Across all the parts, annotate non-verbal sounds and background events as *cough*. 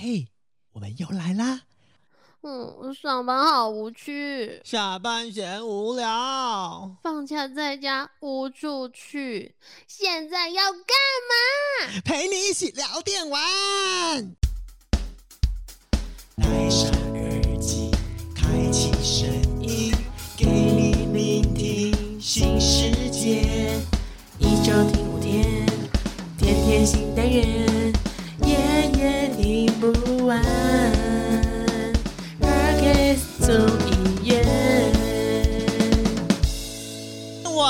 嘿，我们又来啦！嗯，上班好无趣，下班嫌无聊，放假在家无处去，现在要干嘛？陪你一起聊电玩。戴上耳机，开启声音，给你聆听新世界。一周听五天，天天新单元，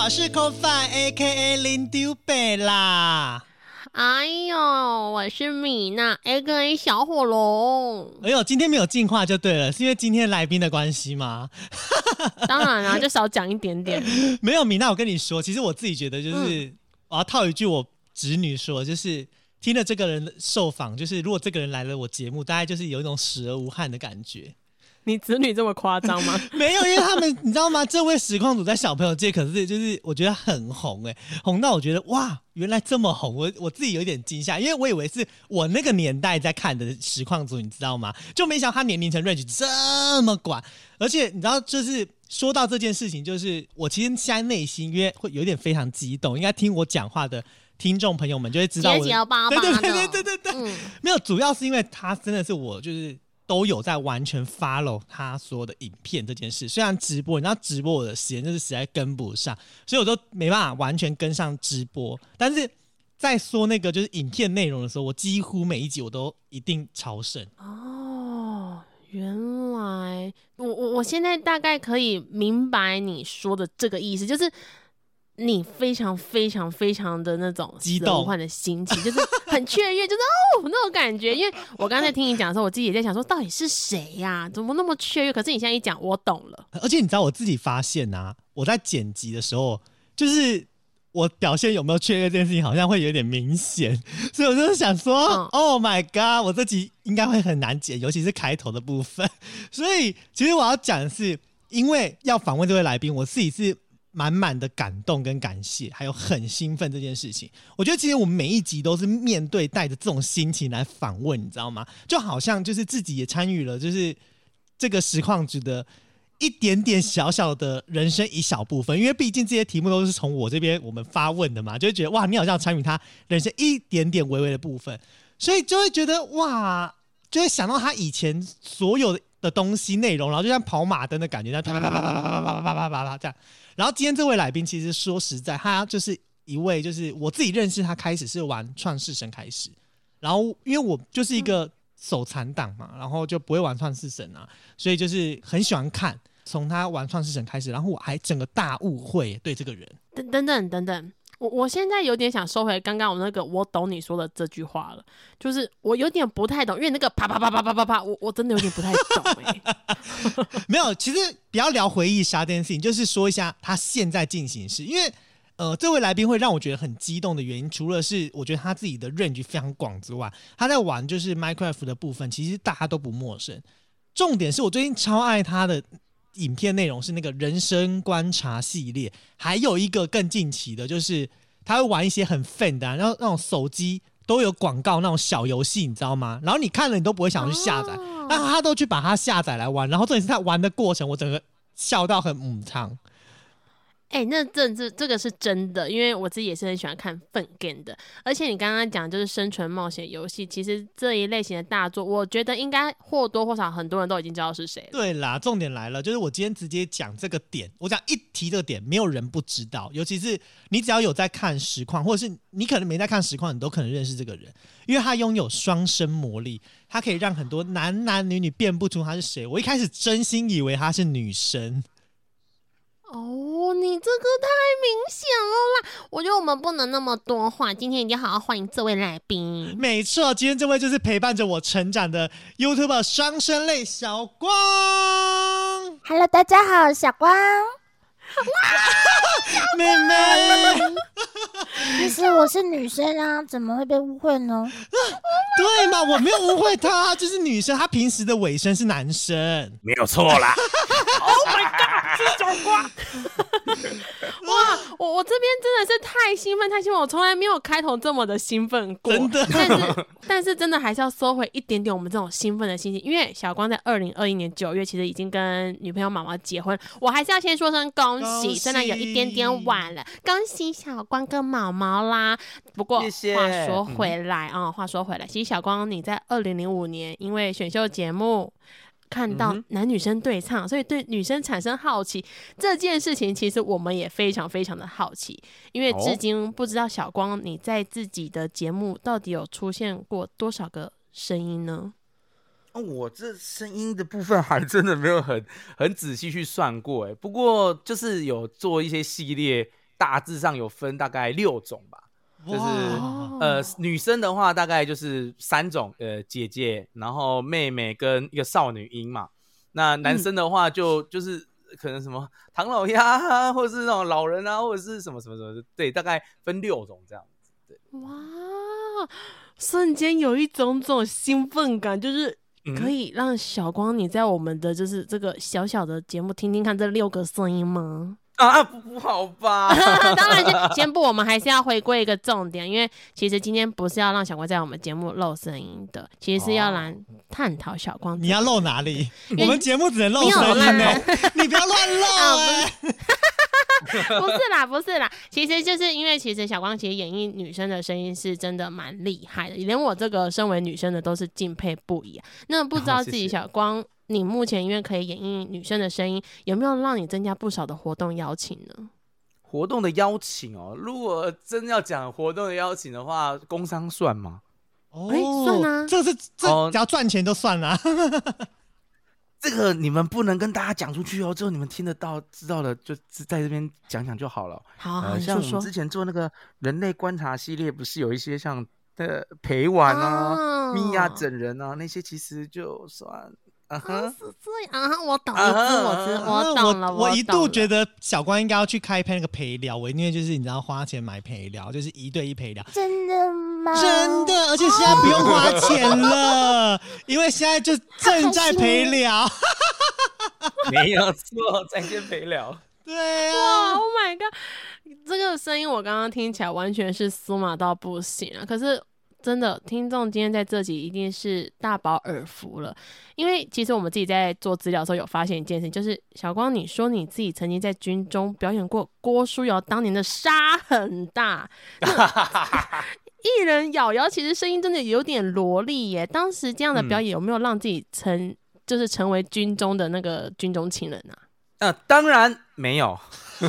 我是 c o f i A K A 林丢贝啦。哎呦，我是米娜，A K A 小火龙。哎呦，今天没有进化就对了，是因为今天来宾的关系吗？当然啦、就少讲一点点。*laughs* 没有，米娜，我跟你说，其实我自己觉得，就是、我要套一句我侄女说，就是听了这个人的受访，就是如果这个人来了我节目，大概就是有一种死而无憾的感觉。你子女这么夸张吗？*laughs* 没有，因为他们你知道吗？这位实况组在小朋友界可是就是我觉得很红哎、红到我觉得哇，原来这么红，我我自己有点惊吓，因为我以为是我那个年代在看的实况组，你知道吗？就没想到他年龄层 range 这么广，而且你知道，就是说到这件事情，就是我其实现在内心因为会有点非常激动，应该听我讲话的听众朋友们就会知道我对对对对对对对，嗯，没有，主要是因为他真的是我就是都有在完全 follow 他所有的影片这件事。虽然直播，你知道直播我的时间就是实在跟不上，所以我都没办法完全跟上直播。但是在说那个就是影片内容的时候，我几乎每一集我都一定朝圣。哦，原来我我我现在大概可以明白你说的这个意思，就是你非常非常非常的那种激动的心情，就是很雀跃，就是哦那种感觉。因为我刚才听你讲的时候，我自己也在想说，到底是谁呀、怎么那么雀跃？可是你现在一讲，我懂了。而且你知道我自己发现啊，我在剪辑的时候，就是我表现有没有雀跃这件事情，好像会有点明显，所以我就是想说、嗯 o h my god，我这集应该会很难剪，尤其是开头的部分。所以其实我要讲的是，因为要访问这位来宾，我自己是。满满的感动跟感谢，还有很兴奋这件事情。我觉得其实我们每一集都是面对带着这种心情来访问，你知道吗？就好像就是自己也参与了，就是这个实况组的一点点小小的人生一小部分，因为毕竟这些题目都是从我这边我们发问的嘛，就会觉得哇，你好像参与他人生一点点微微的部分，所以就会觉得哇，就会想到他以前所有的的东西内容，然后就像跑马灯的感觉，那啪啪啪啪啪啪啪啪啪啪啪这样。然后今天这位来宾，其实说实在，他就是一位，就是我自己认识他开始是玩创世神开始，然后因为我就是一个手残党嘛，然后就不会玩创世神啊，所以就是很喜欢看。从他玩创世神开始，然后我还整个大误会对这个人。等等等等等，我我现在有点想收回刚刚我那个我懂你说的这句话了，就是我有点不太懂，因为那个啪啪啪啪啪啪啪，我我真的有点不太懂、*laughs* 没有，其实不要聊回忆杀这件事情，就是说一下他现在进行时，因为呃，这位来宾会让我觉得很激动的原因，除了是我觉得他自己的 range 非常广之外，他在玩就是 Minecraft 的部分，其实大家都不陌生。重点是我最近超爱他的影片内容是那个人生观察系列，还有一个更近期的，就是他会玩一些很 fan 的、啊，然后那种手机都有广告那种小游戏，你知道吗？然后你看了你都不会想去下载，哦但他都去把它下载来玩，然后重点是他玩的过程，我整个笑到很母汤。哎、那这这这个是真的，因为我自己也是很喜欢看粪 game 的，而且你刚刚讲就是生存冒险游戏，其实这一类型的大作，我觉得应该或多或少很多人都已经知道是谁了。对啦，重点来了，就是我今天直接讲这个点，我讲一提这个点，没有人不知道，尤其是你只要有在看实况，或者是你可能没在看实况，你都可能认识这个人，因为他拥有双生魔力，他可以让很多男男女女辨不出他是谁。我一开始真心以为他是女生，哦，你这个太明显了啦！我觉得我们不能那么多话，今天一定要好好欢迎这位来宾。没错，今天这位就是陪伴着我成长的 YouTube 双生类小光。Hello，大家好，小光，*laughs* 妹妹，*laughs* *laughs* 其实我是女生啊，怎么会被误会呢？*laughs* 对嘛？我没有误会她，就是女生，她平时的尾声是男生。没有错啦。*laughs* Oh my god，是种瓜！哇，我我这边真的是太兴奋，太兴奋，我从来没有开头这么的兴奋过。真的但是但是真的还是要收回一点点我们这种兴奋的心情，因为小光在二零二一年九月其实已经跟女朋友毛毛结婚，我还是要先说声恭恭喜，虽然有一点点晚了，恭喜小光跟毛毛啦。不过话说回来啊、话说回来，其实小光你在二零零五年因为选秀节目。看到男女生对唱，所以对女生产生好奇这件事情，其实我们也非常非常的好奇，因为至哦今不知道小光你在自己的节目到底有出现过多少个声音呢？哦，我这声音的部分还真的没有很很仔细去算过哎，不过就是有做一些系列，大致上有分大概六种吧。就是哦呃，女生的话大概就是三种，呃，姐姐，然后妹妹跟一个少女音嘛。那男嗯生的话就、就是可能什么唐老鸭啊，或者是那种老人啊，或者是什么什么什么的，对，大概分六种这样子。对哇，瞬间有一种种兴奋感，就是嗯可以让小光你在我们的就是这个小小的节目听听看这六个声音吗？啊，不不好吧？*laughs* 当然先先不，我们还是要回归一个重点，因为其实今天不是要让小光在我们节目露声音的，其实是要来探讨小光、你要露哪里？我们节目只能露声音呢，你不要乱露啊 *laughs* 哎。不是啦，不是啦，其实就是因为其实小光其实演绎女生的声音是真的蛮厉害的，连我这个身为女生的都是敬佩不已啊。那不知道自己 *laughs* 小光，你目前因为可以演绎女生的声音，有没有让你增加不少的活动邀请呢？活动的邀请哦，如果真要讲活动的邀请的话，工商算吗？哦哎算啊这是这哦只要赚钱就算了。*laughs* 这个你们不能跟大家讲出去哦，只有你们听得到、知道的，就只在这边讲讲就好了。好好，像我们之。前做那个人类观察系列，不是有一些像的陪玩啊、哦咪呀整人啊那些，其实就算啊是这样啊，我懂，了我知我懂了，我我一度觉得小关应该要去开配那个陪聊，我因为就是你知道花钱买陪聊，就是一对一陪聊。真的吗？真的，而且现在不用花钱了，*laughs* 因为现在就正在陪聊。*laughs* 没有错，在线陪聊。对哇啊，，Oh my god！这个声音我刚刚听起来完全是酥麻到不行啊！可是真的，听众今天在这集一定是大饱耳福了，因为其实我们自己在做资料的时候有发现一件事情，就是小光，你说你自己曾经在军中表演过郭书瑶当年的沙很大，*laughs* 艺人瑶瑶其实声音真的有点萝莉耶。当时这样的表演有没有让自己成、就是成为军中的那个军中情人啊？呃、当然没有，*laughs*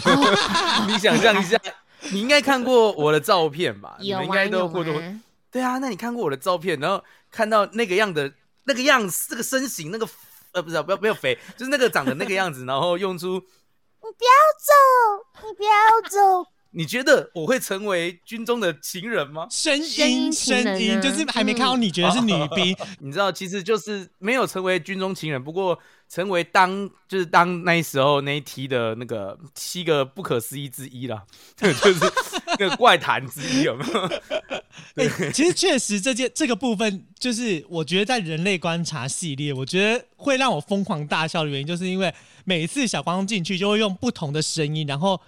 你想象一下，你应该看过我的照片吧？有啊，们应该都有或多啊。对啊，那你看过我的照片，然后看到那个样的那个样子，这个身形，那个呃不是不要不要肥，就是那个长得那个样子，*laughs* 然后用出你不要走，你不要走，你觉得我会成为军中的情人吗？声声音声音啊。就是还没看到你觉得是女兵，*laughs* 你知道，其实就是没有成为军中情人，不过成为当就是当那时候那一梯的那个七个不可思议之一啦，*laughs* 就是那个怪谈之一，有没有？*laughs* 哎、其实确实这件这个部分，就是我觉得在人类观察系列，我觉得会让我疯狂大笑的原因，就是因为每次小光进去就会用不同的声音，然后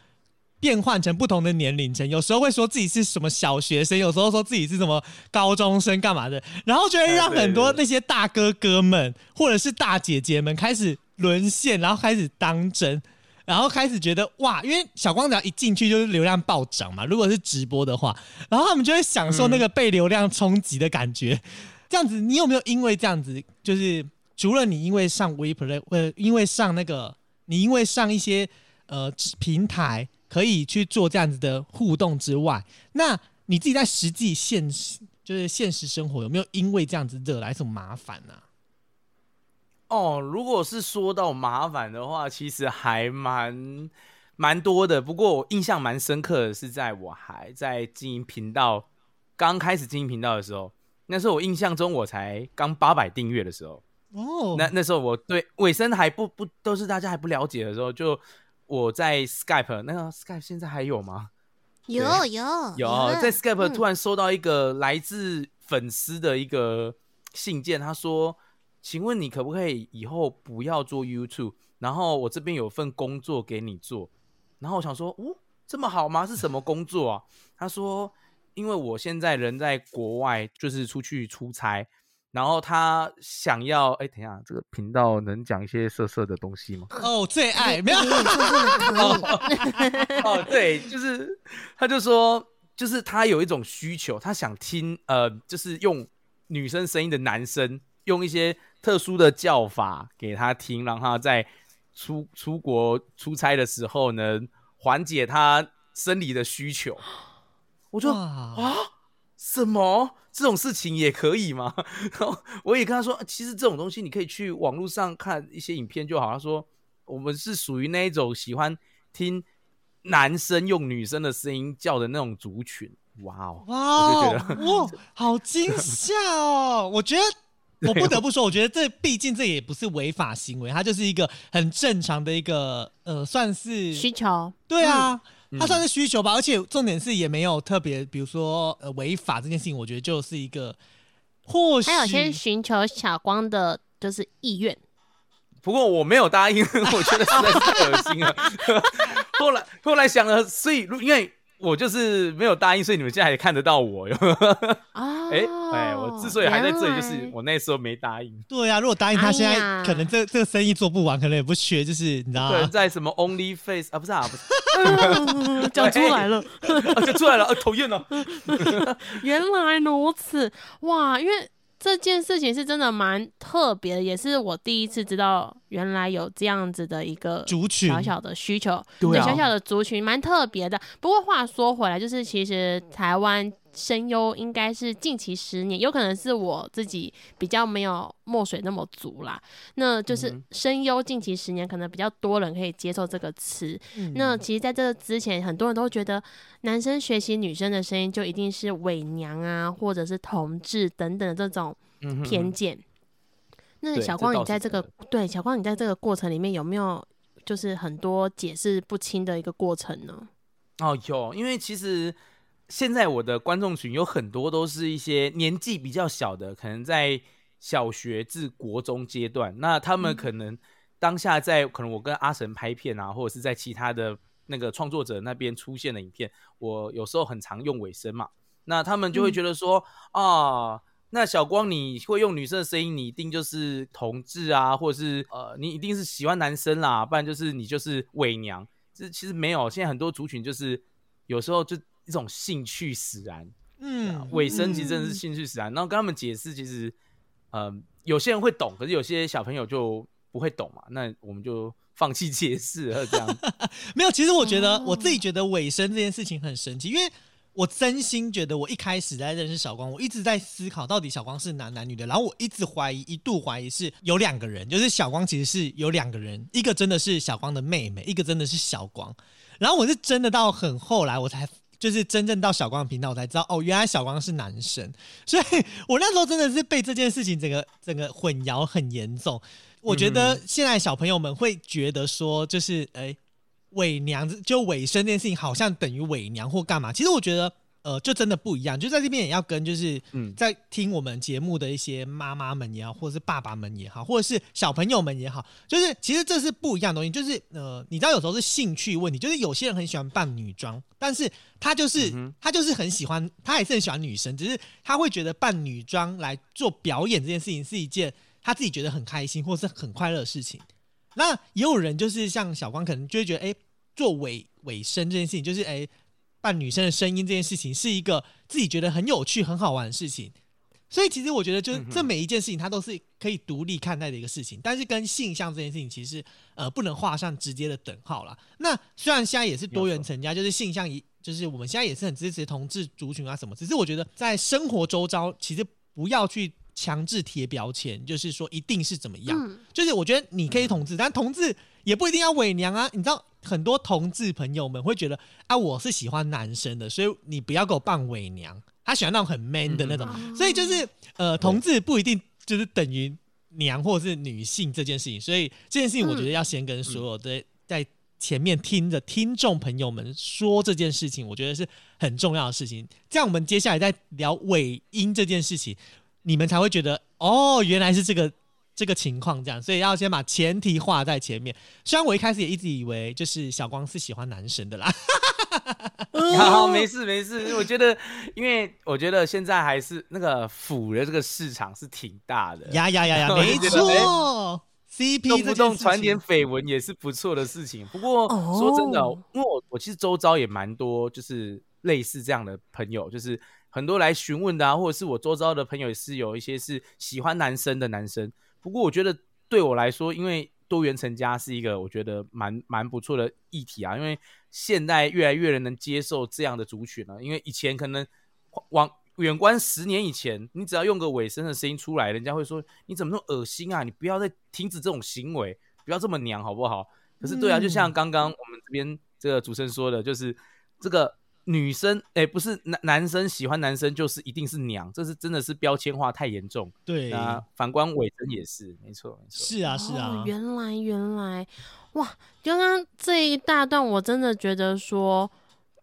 变换成不同的年龄层，有时候会说自己是什么小学生，有时候说自己是什么高中生干嘛的，然后就会让很多那些大哥哥们或者是大姐姐们开始沦陷，然后开始当真。然后开始觉得哇，因为小光只要一进去就是流量暴涨嘛，如果是直播的话，然后他们就会享受那个被流量冲击的感觉。这样子，你有没有因为这样子，就是除了你因为上 WePlay，呃，因为上那个，你因为上一些呃平台可以去做这样子的互动之外，那你自己在实际现实，就是现实生活有没有因为这样子惹来什么麻烦呢、哦，如果是说到麻烦的话，其实还蛮蛮多的。不过我印象蛮深刻的是，在我还在经营频道，刚开始经营频道的时候，那时候我印象中我才刚八百订阅的时候。哦，那那时候我对尾声还不不都是大家还不了解的时候，就我在 Skype 那个 Skype 现在还有吗？有有有在 Skype 嗯突然收到一个来自粉丝的一个信件，他说：“请问你可不可以以后不要做 YouTube，然后我这边有份工作给你做。然后我想说，哦，这么好吗？是什么工作啊？他说，因为我现在人在国外，就是出去出差，然后他想要，哎，等一下，这个频道能讲一些色色的东西吗？哦，最爱没有，*laughs* 哦，对，就是，他就说，就是他有一种需求，他想听，呃，就是用女生声音的男生，用一些特殊的叫法给他听，让他在出出国出差的时候呢，缓解他生理的需求。我就，啊，什么这种事情也可以吗？然后我也跟他说，啊其实这种东西你可以去网络上看一些影片就好。他说，我们是属于那一种喜欢听男生用女生的声音叫的那种族群。哇哦，哇我就哦觉得哇，好惊吓哦！我觉得我不得不说，我觉得这毕竟这也不是违法行为，它就是一个很正常的一个呃，算是需求，对啊，嗯它算是需求吧。而且重点是也没有特别，比如说呃违法这件事情，我觉得就是一个或许还有先寻求小光的，就是意愿。不过我没有答应，*laughs* 我觉得实在是太恶心了。*laughs* 后来后来想了，所以因为我就是没有答应，所以你们现在还看得到我哟。哦，*laughs* 哎哎，我之所以还在这里，就是我那时候没答应。对啊，如果答应他，哎现在可能这这个生意做不完，可能也不缺，就是你知道可能？在什么 Only Face 啊，不是啊，不是，讲出来了，啊就出来了，啊，讨厌了。*laughs* 原来如此，哇！因为这件事情是真的蛮特别的，也是我第一次知道，原来有这样子的一个族群小小的需求，对啊小小的族群蛮特别的。不过话说回来，就是其实台湾声优应该是近期十年，有可能是我自己比较没有墨水那么足啦。那就是嗯声优近期十年，可能比较多人可以接受这个词。嗯那其实，在这个之前，很多人都觉得男生学习女生的声音就一定是伪娘啊，或者是同志等等的这种偏见。那小光，你在这个真对小光，你在这个过程里面有没有就是很多解释不清的一个过程呢？哦，有，因为其实现在我的观众群有很多都是一些年纪比较小的，可能在小学至国中阶段，那他们可能当下在可能我跟阿神拍片啊，或者是在其他的那个创作者那边出现的影片，我有时候很常用尾声嘛，那他们就会觉得说、啊。那小光，你会用女生的声音，你一定就是同志啊，或者是呃，你一定是喜欢男生啦，不然就是你就是伪娘。这其实没有，现在很多族群就是有时候就一种兴趣使然，嗯尾声其实真的是兴趣使然。然后跟他们解释，其实呃有些人会懂，可是有些小朋友就不会懂嘛，那我们就放弃解释了，这样。*laughs* 没有，其实我觉得、哦我自己觉得尾声这件事情很神奇，因为我真心觉得我一开始在认识小光，我一直在思考到底小光是男男女的，然后我一直怀疑，一度怀疑是有两个人，就是小光其实是有两个人，一个真的是小光的妹妹，一个真的是小光。然后我是真的到很后来我才。就是真正到小光的频道，我才知道哦，原来小光是男生，*laughs* 所以我那时候真的是被这件事情整个整个混淆很严重。我觉得现在小朋友们会觉得说，就是哎，伪娘就伪声这件事情，好像等于伪娘或干嘛？其实我觉得，呃，就真的不一样。就在这边也要跟就是嗯在听我们节目的一些妈妈们也好，或者是爸爸们也好，或者是小朋友们也好，就是其实这是不一样的东西。就是呃，你知道有时候是兴趣问题，就是有些人很喜欢扮女装，但是他就是、嗯他就是很喜欢，他也是很喜欢女生，只是他会觉得扮女装来做表演这件事情是一件他自己觉得很开心或是很快乐的事情。那也有人就是像小光，可能就会觉得，哎、做尾尾声这件事情，就是哎、扮女生的声音这件事情，是一个自己觉得很有趣、很好玩的事情。所以其实我觉得，就是这每一件事情，它都是可以独立看待的一个事情。但是跟性向这件事情，其实呃不能画上直接的等号啦。那虽然现在也是多元成家，就是性向一，就是我们现在也是很支持同志族群啊什么，只是我觉得在生活周遭，其实不要去强制贴标签，就是说一定是怎么样。嗯，就是我觉得你可以同志，但同志也不一定要伪娘啊。你知道很多同志朋友们会觉得啊，我是喜欢男生的，所以你不要给我扮伪娘。他喜欢那种很 man 的那种，所以就是呃，同志不一定就是等于娘或者是女性这件事情。所以这件事情，我觉得要先跟所有的在前面听的听众朋友们说这件事情，我觉得是很重要的事情。这样我们接下来再聊尾音这件事情，你们才会觉得哦，原来是这个这个情况，这样，所以要先把前提画在前面。虽然我一开始也一直以为就是小光是喜欢男神的啦，*laughs* 好，*laughs* 没事没事。我觉得，因为我觉得现在还是那个腐的这个市场是挺大的，呀呀呀呀，*laughs* 我没错，CP 动不动传点绯闻也是不错的事情。不过哦说真的，因为我我其实周遭也蛮多，就是类似这样的朋友，就是很多来询问的啊，或者是我周遭的朋友也是有一些是喜欢男生的男生。不过我觉得对我来说，因为多元成家是一个我觉得蛮蛮不错的议题啊，因为现在越来越人能接受这样的族群了、因为以前可能往远观十年以前，你只要用个尾声的声音出来，人家会说你怎么那么恶心啊？你不要再停止这种行为，不要这么娘好不好？可是对啊，就像刚刚我们这边这个主持人说的，就是这个女生，哎、不是男男生喜欢男生就是一定是娘，这是真的是标签化太严重。对，啊反观伟真也是，没错没错。是啊是啊哦，，原来原来，哇！刚刚这一大段，我真的觉得说，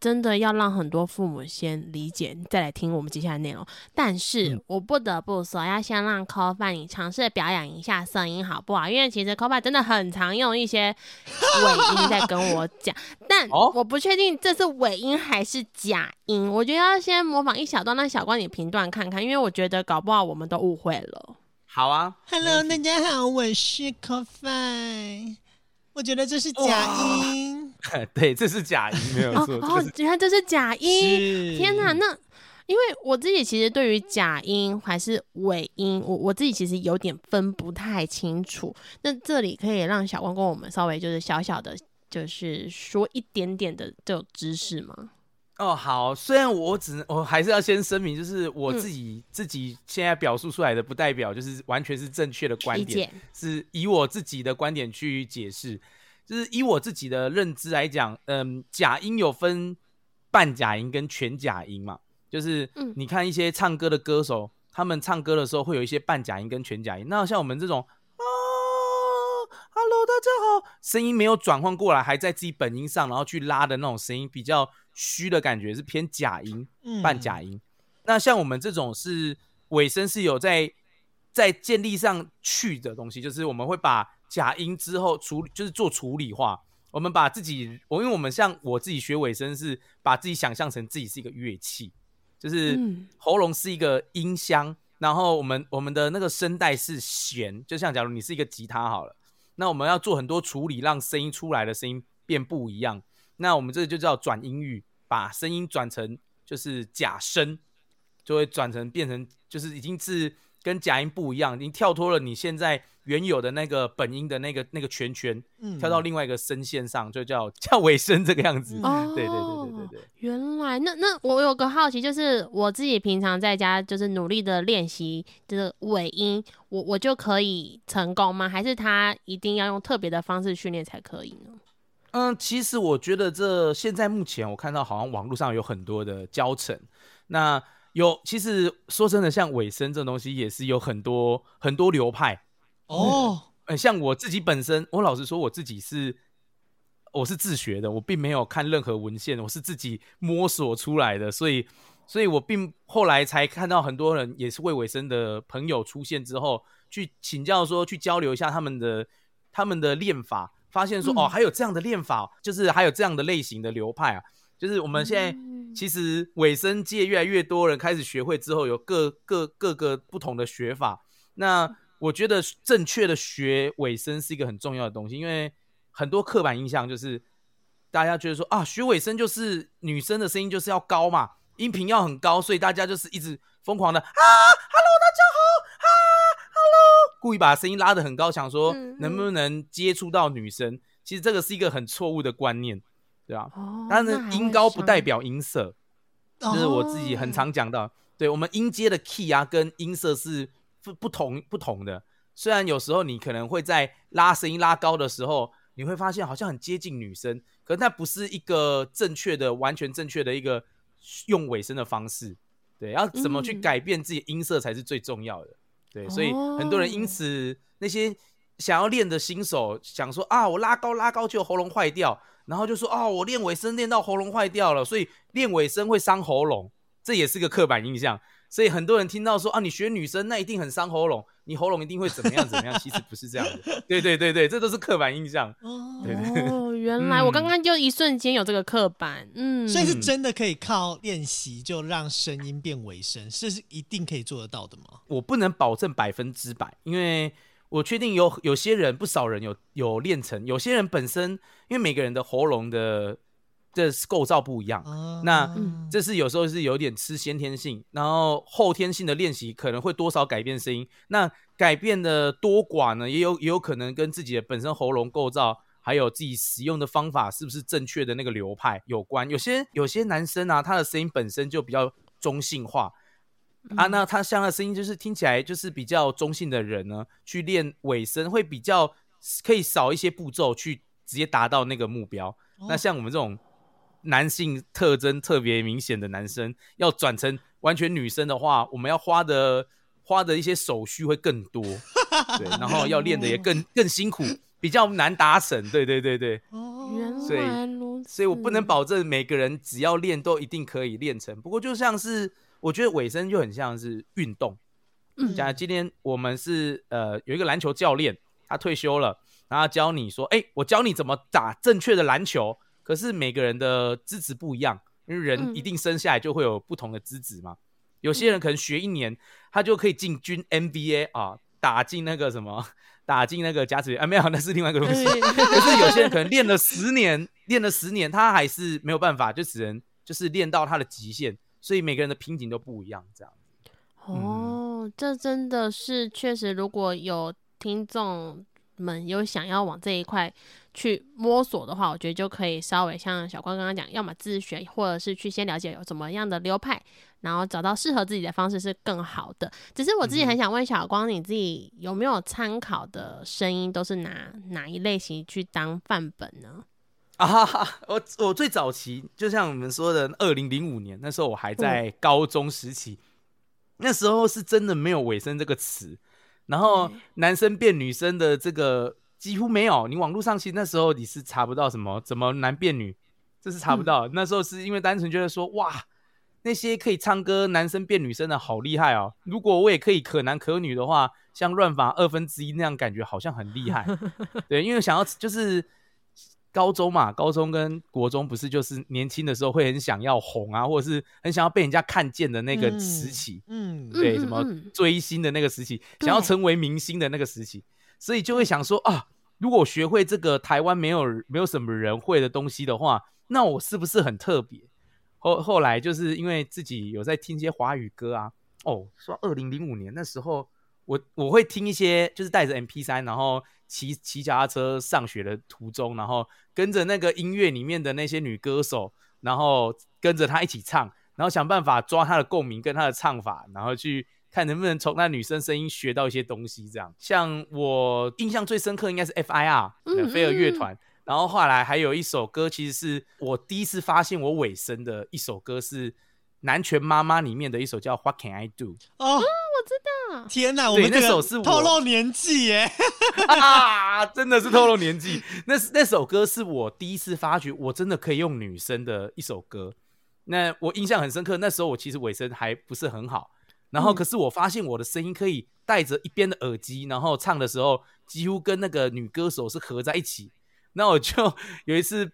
真的要让很多父母先理解，再来听我们接下来的内容。但是嗯我不得不说，要先让 c o f a 你尝试表演一下声音，好不好？因为其实 c o f a 真的很常用一些 *laughs* 尾音在跟我讲，但哦我不确定这是尾音还是假音。我觉得要先模仿一小段，让小光你评断看看，因为我觉得搞不好我们都误会了。好啊 Hello，大家好，我是 Coffee。我觉得这是假音，*laughs* 对，这是假音，没有哦错。这哦个是，原来这是假音。天哪，那因为我自己其实对于假音还是尾音，我我自己其实有点分不太清楚。那这里可以让小光跟我们稍微就是小小的，就是说一点点的这种知识吗？哦，好，虽然我只能，我还是要先声明，就是我嗯自己、自己现在表述出来的，不代表就是完全是正确的观理点，是以我自己的观点去解释，就是以我自己的认知来讲，嗯，假音有分半假音跟全假音嘛，就是嗯你看一些唱歌的歌手，他们唱歌的时候会有一些半假音跟全假音，那像我们这种啊，Hello，大家好，声音没有转换过来，还在自己本音上，然后去拉的那种声音，比较虚的感觉，是偏假音。嗯半假音。那像我们这种是尾声是有在在建立上去的东西，就是我们会把假音之后处理，就是做处理化。我们把自己，我因为我们像我自己学尾声是把自己想象成自己是一个乐器，就是嗯喉咙是一个音箱，然后我们我们的那个声带是弦，就像假如你是一个吉他好了，那我们要做很多处理，让声音出来的声音变不一样。那我们这就叫转音域，把声音转成就是假声，就会转成变成就是已经是跟假音不一样，已经跳脱了你现在原有的那个本音的那个那个圈圈，嗯跳到另外一个声线上，就叫 *laughs* 叫尾声这个样子。对对对对对对。原来那那我有个好奇，就是我自己平常在家就是努力的练习这个尾音，我我就可以成功吗？还是他一定要用特别的方式训练才可以呢？嗯，其实我觉得这现在目前我看到好像网络上有很多的教程，那有其实说真的，像尾声这种东西也是有很多很多流派。哦，呃，像我自己本身，我老实说我自己是我是自学的，我并没有看任何文献，我是自己摸索出来的，所以所以我并后来才看到很多人也是魏尾声的朋友出现之后，去请教说去交流一下他们的他们的练法，发现说、嗯哦还有这样的练法，就是还有这样的类型的流派啊，就是我们现在。嗯其实尾声界越来越多人开始学会之后，有各各各个不同的学法。那我觉得正确的学尾声是一个很重要的东西，因为很多刻板印象就是大家觉得说啊，学尾声就是女生的声音就是要高嘛，音频要很高，所以大家就是一直疯狂的啊，Hello，大家好啊，Hello，故意把声音拉得很高，想说嗯能不能接触到女生。其实这个是一个很错误的观念，对吧、哦但是音高不代表音色，这是我自己很哦常讲到。对我们音阶的 key 啊，跟音色是不不同不同的。虽然有时候你可能会在拉声音拉高的时候，你会发现好像很接近女生，可是那不是一个正确的、完全正确的一个用尾声的方式。对，要怎么去嗯改变自己音色才是最重要的。对，所以很多人因哦此那些想要练的新手想说啊，我拉高拉高就喉咙坏掉，然后就说啊，我练尾声练到喉咙坏掉了，所以练尾声会伤喉咙，这也是个刻板印象。所以很多人听到说啊，你学女生那一定很伤喉咙，你喉咙一定会怎么样怎么样，*laughs* 其实不是这样的。对对对对，这都是刻板印象。哦，对对哦，原来我刚嗯刚就一瞬间有这个刻板，嗯，所以是嗯真的可以靠练习就让声音变尾声，这是一定可以做得到的吗？我不能保证百分之百，因为我确定有有些人不少人有有练成，有些人本身因为每个人的喉咙的的构造不一样，啊那嗯这是有时候是有点吃先天性，然后后天性的练习可能会多少改变声音。那改变的多寡呢，也有也有可能跟自己的本身喉咙构造，还有自己使用的方法是不是正确的那个流派有关。有些有些男生啊，他的声音本身就比较中性化。啊，那他像他的声音就是听起来就是比较中性的人呢，去练尾声会比较可以少一些步骤去直接达到那个目标。那像我们这种男性特征特别明显的男生，要转成完全女生的话，我们要花的花的一些手续会更多，*laughs* 对，然后要练的也更更辛苦，比较难达成。对对对对，原所以来如此，所以我不能保证每个人只要练都一定可以练成。不过就像是我觉得尾声就很像是运动，嗯假如今天我们是呃有一个篮球教练，他退休了，然后教你说，哎、我教你怎么打正确的篮球。可是每个人的资质不一样，因为人嗯一定生下来就会有不同的资质嘛。有些人可能学一年，他就可以进军 NBA 啊，打进那个什么，*laughs* 打进那个甲子园啊，没有，那是另外一个东西。*laughs* *laughs* 可是有些人可能练了十年，练了十年，他还是没有办法，就只能就是练到他的极限。所以每个人的瓶颈都不一样，这样。哦，这真的是确实，如果有听众们有想要往这一块去摸索的话，我觉得就可以稍微像小光刚刚讲，要么自学，或者是去先了解有怎么样的流派，然后找到适合自己的方式是更好的。只是我自己很想问小光，你自己有没有参考的声音，都是拿哪一类型去当范本呢？*laughs* 啊哈哈！我我最早期就像我们说的，二零零五年那时候我还在高中时期，那时候是真的没有“尾声”这个词，然后男生变女生的这个几乎没有。你网络上其实那时候你是查不到什么怎么男变女，这是查不到。那时候是因为单纯觉得说，哇，那些可以唱歌男生变女生的好厉害哦！如果我也可以可男可女的话，像乱法二分之一那样，感觉好像很厉害。*laughs* 对，因为想要就是高中嘛，高中跟国中不是就是年轻的时候会很想要红啊，或者是很想要被人家看见的那个嗯时期，嗯，对，嗯什么嗯追星的那个时期，对想要成为明星的那个时期，所以就会想说啊，如果学会这个台湾没有没有什么人会的东西的话，那我是不是很特别？后后来就是因为自己有在听一些华语歌啊，哦，说二零零五年那时候，我我会听一些，就是带着 M P 三，然后骑骑脚踏车上学的途中，然后跟着那个音乐里面的那些女歌手，然后跟着她一起唱，然后想办法抓她的共鸣跟她的唱法，然后去看能不能从那女生声音学到一些东西。这样，像我印象最深刻应该是 F I R 嗯飞儿乐嗯嗯团。然后后来还有一首歌，其实是我第一次发现我尾声的一首歌，是《南拳妈妈》里面的一首叫《What Can I Do》。哦，我知道天哪，我们那首是我透露年纪耶 *laughs* *laughs* 啊，真的是透露年纪。那那首歌是我第一次发觉，我真的可以用女生的一首歌。那我印象很深刻，那时候我其实尾声还不是很好，然后嗯可是我发现我的声音可以带着一边的耳机，然后唱的时候几乎跟那个女歌手是合在一起。那我就有一次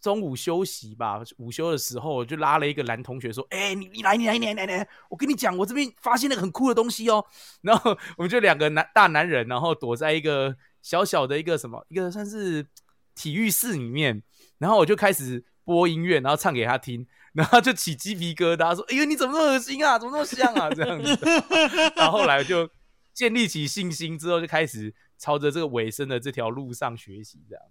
中午休息吧，*laughs* 午休的时候，我就拉了一个男同学说：“哎、你你来你来你来你来，你来我跟你讲，我这边发现了个很酷的东西哦。”然后我们就两个男大男人，然后躲在一个小小的一个什么一个算是体育室里面，然后我就开始播音乐，然后唱给他听，然后就起鸡皮疙瘩，说：“哎呦，你怎么那么恶心啊？怎么那么像啊？”这样子。*laughs* 然后后来就建立起信心之后，就开始朝着这个尾声的这条路上学习，这样。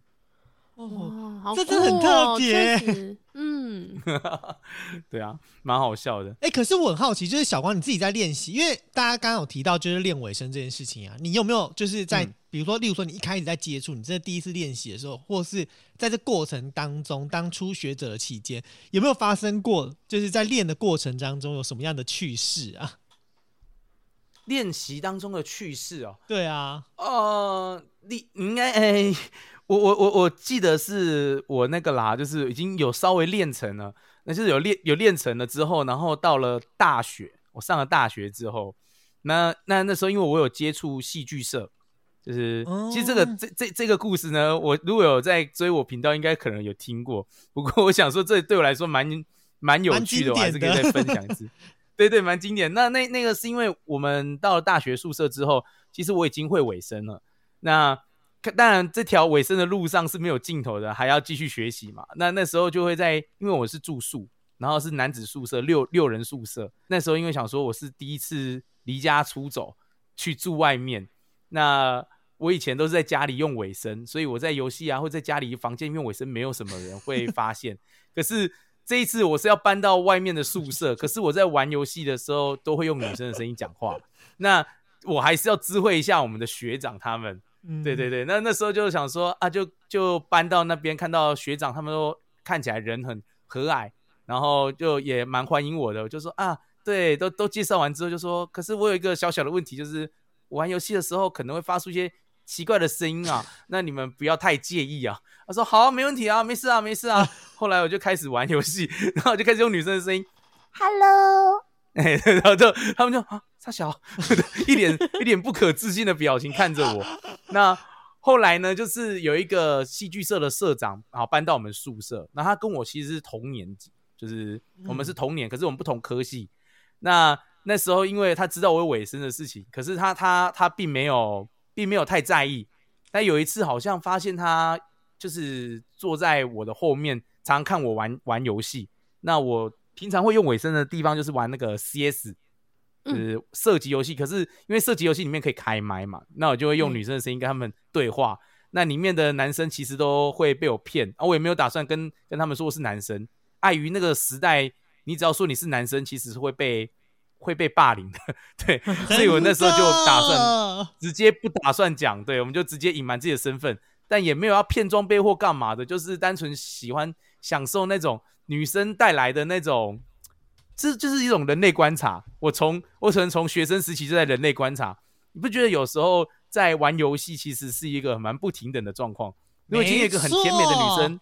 哦，哇，这真的很特别。*laughs* 嗯，*laughs* 对啊，蛮好笑的。哎，可是我很好奇，就是小光你自己在练习，因为大家刚刚有提到就是练尾声这件事情啊，你有没有就是在、嗯。比如说，例如说你一开始在接触，你这第一次练习的时候，或是在这过程当中，当初学者的期间，有没有发生过，就是在练的过程当中有什么样的趣事啊？*laughs* 练习当中的趣事哦，对啊，呃，你你应该哎、我我我我记得是我那个啦，就是已经有稍微练成了，那就是有练有练成了之后，然后到了大学，我上了大学之后，那那那时候因为我有接触戏剧社，就是、其实这个哦这这这个故事呢，我如果有在追我频道，应该可能有听过。不过我想说，这对我来说蛮蛮有趣的，我还是可以再分享一次。*laughs* 对对，蛮经典。那那那个是因为我们到了大学宿舍之后，其实我已经会尾声了。那可当然，这条尾声的路上是没有尽头的，还要继续学习嘛。那那时候就会在，因为我是住宿，然后是男子宿舍，六六人宿舍。那时候因为想说我是第一次离家出走去住外面，那我以前都是在家里用尾声，所以我在游戏啊或在家里房间用尾声，没有什么人会 *laughs* 发现。可是这一次我是要搬到外面的宿舍，可是我在玩游戏的时候都会用女生的声音讲话，那我还是要知会一下我们的学长他们。嗯对对对，那那时候就想说啊，就就搬到那边，看到学长他们都看起来人很和蔼，然后就也蛮欢迎我的。我就说啊，对，都都介绍完之后就说，可是我有一个小小的问题，就是玩游戏的时候可能会发出一些奇怪的声音啊，那你们不要太介意啊。他说好，没问题啊，没事啊，没事啊。后来我就开始玩游戏，然后就开始用女生的声音，Hello，*laughs* 哎，然后就他们就啊，傻小，*laughs* 一脸一脸不可置信的表情看着我。那后来呢，就是有一个戏剧社的社长，然后搬到我们宿舍，那他跟我其实是同年级，就是我们是同年，可是我们不同科系。那那时候因为他知道我有尾声的事情，可是他他他并没有并没有太在意。但有一次好像发现他就是坐在我的后面，常常看我玩玩游戏。那我平常会用尾声的地方就是玩那个 CS，就是射击游戏。可是因为射击游戏里面可以开麦嘛，那我就会用女生的声音跟他们对话。那里面的男生其实都会被我骗，啊，我也没有打算跟跟他们说我是男生。碍于那个时代，你只要说你是男生，其实是会被会被霸凌的。*laughs* 对，*laughs* 所以我那时候就打算算直接不打算讲，对，我们就直接隐瞒自己的身份，但也没有要骗装备或干嘛的，就是单纯喜欢享受那种女生带来的那种，这就是一种人类观察。我从我可能从学生时期就在人类观察，你不觉得有时候在玩游戏其实是一个蛮不平等的状况？如果今天有一个很甜美的女生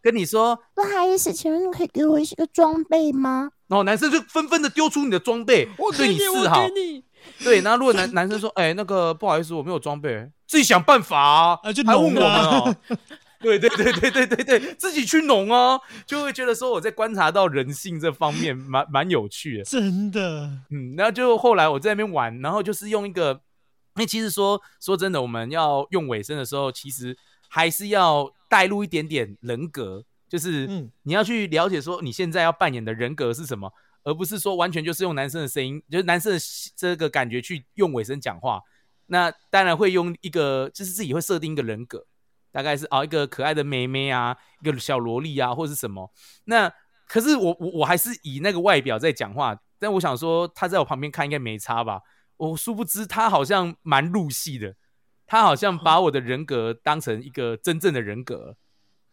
跟你说，不好意思，请问你可以给我一个装备吗？然后男生就纷纷的丢出你的装备，对你示好，对，然后如果男男生说，哎、那个不好意思，我没有装备，自己想办法啊，啊就还问我们弄啊哦。*laughs* 对对对对对对对，*laughs* 自己去弄哦，就会觉得说我在观察到人性这方面蛮蛮有趣的，真的，嗯，然后就后来我在那边玩，然后就是用一个，因为其实说说真的，我们要用尾声的时候，其实还是要带入一点点人格，就是嗯。你要去了解说你现在要扮演的人格是什么，而不是说完全就是用男生的声音，就是男生的这个感觉去用尾声讲话。那当然会用一个，就是自己会设定一个人格，大概是啊一个可爱的妹妹啊，一个小萝莉啊，或是什么。那可是我我我还是以那个外表在讲话，但我想说他在我旁边看应该没差吧。我殊不知他好像蛮入戏的，他好像把我的人格当成一个真正的人格。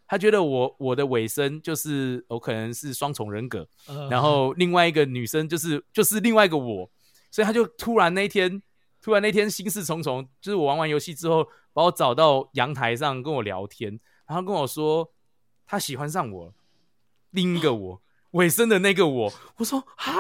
他觉得我我的尾声就是我可能是双重人格，呃然后另外一个女生就是就是另外一个我，所以他就突然那一天，突然那天心事重重，就是我玩完游戏之后，把我找到阳台上跟我聊天，然后跟我说他喜欢上我，另一个我尾声的那个我，我说啊。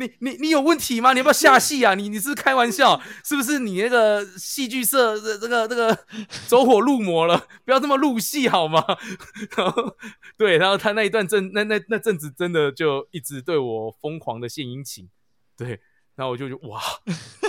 你你你有问题吗？你要不要下戏啊？你你是不是开玩笑？是不是你那个戏剧社这这个这个走火入魔了？*laughs* 不要这么入戏好吗？*laughs* 然后对，然后他那一段阵那那那阵子真的就一直对我疯狂的献殷勤，对，然后我就觉得哇，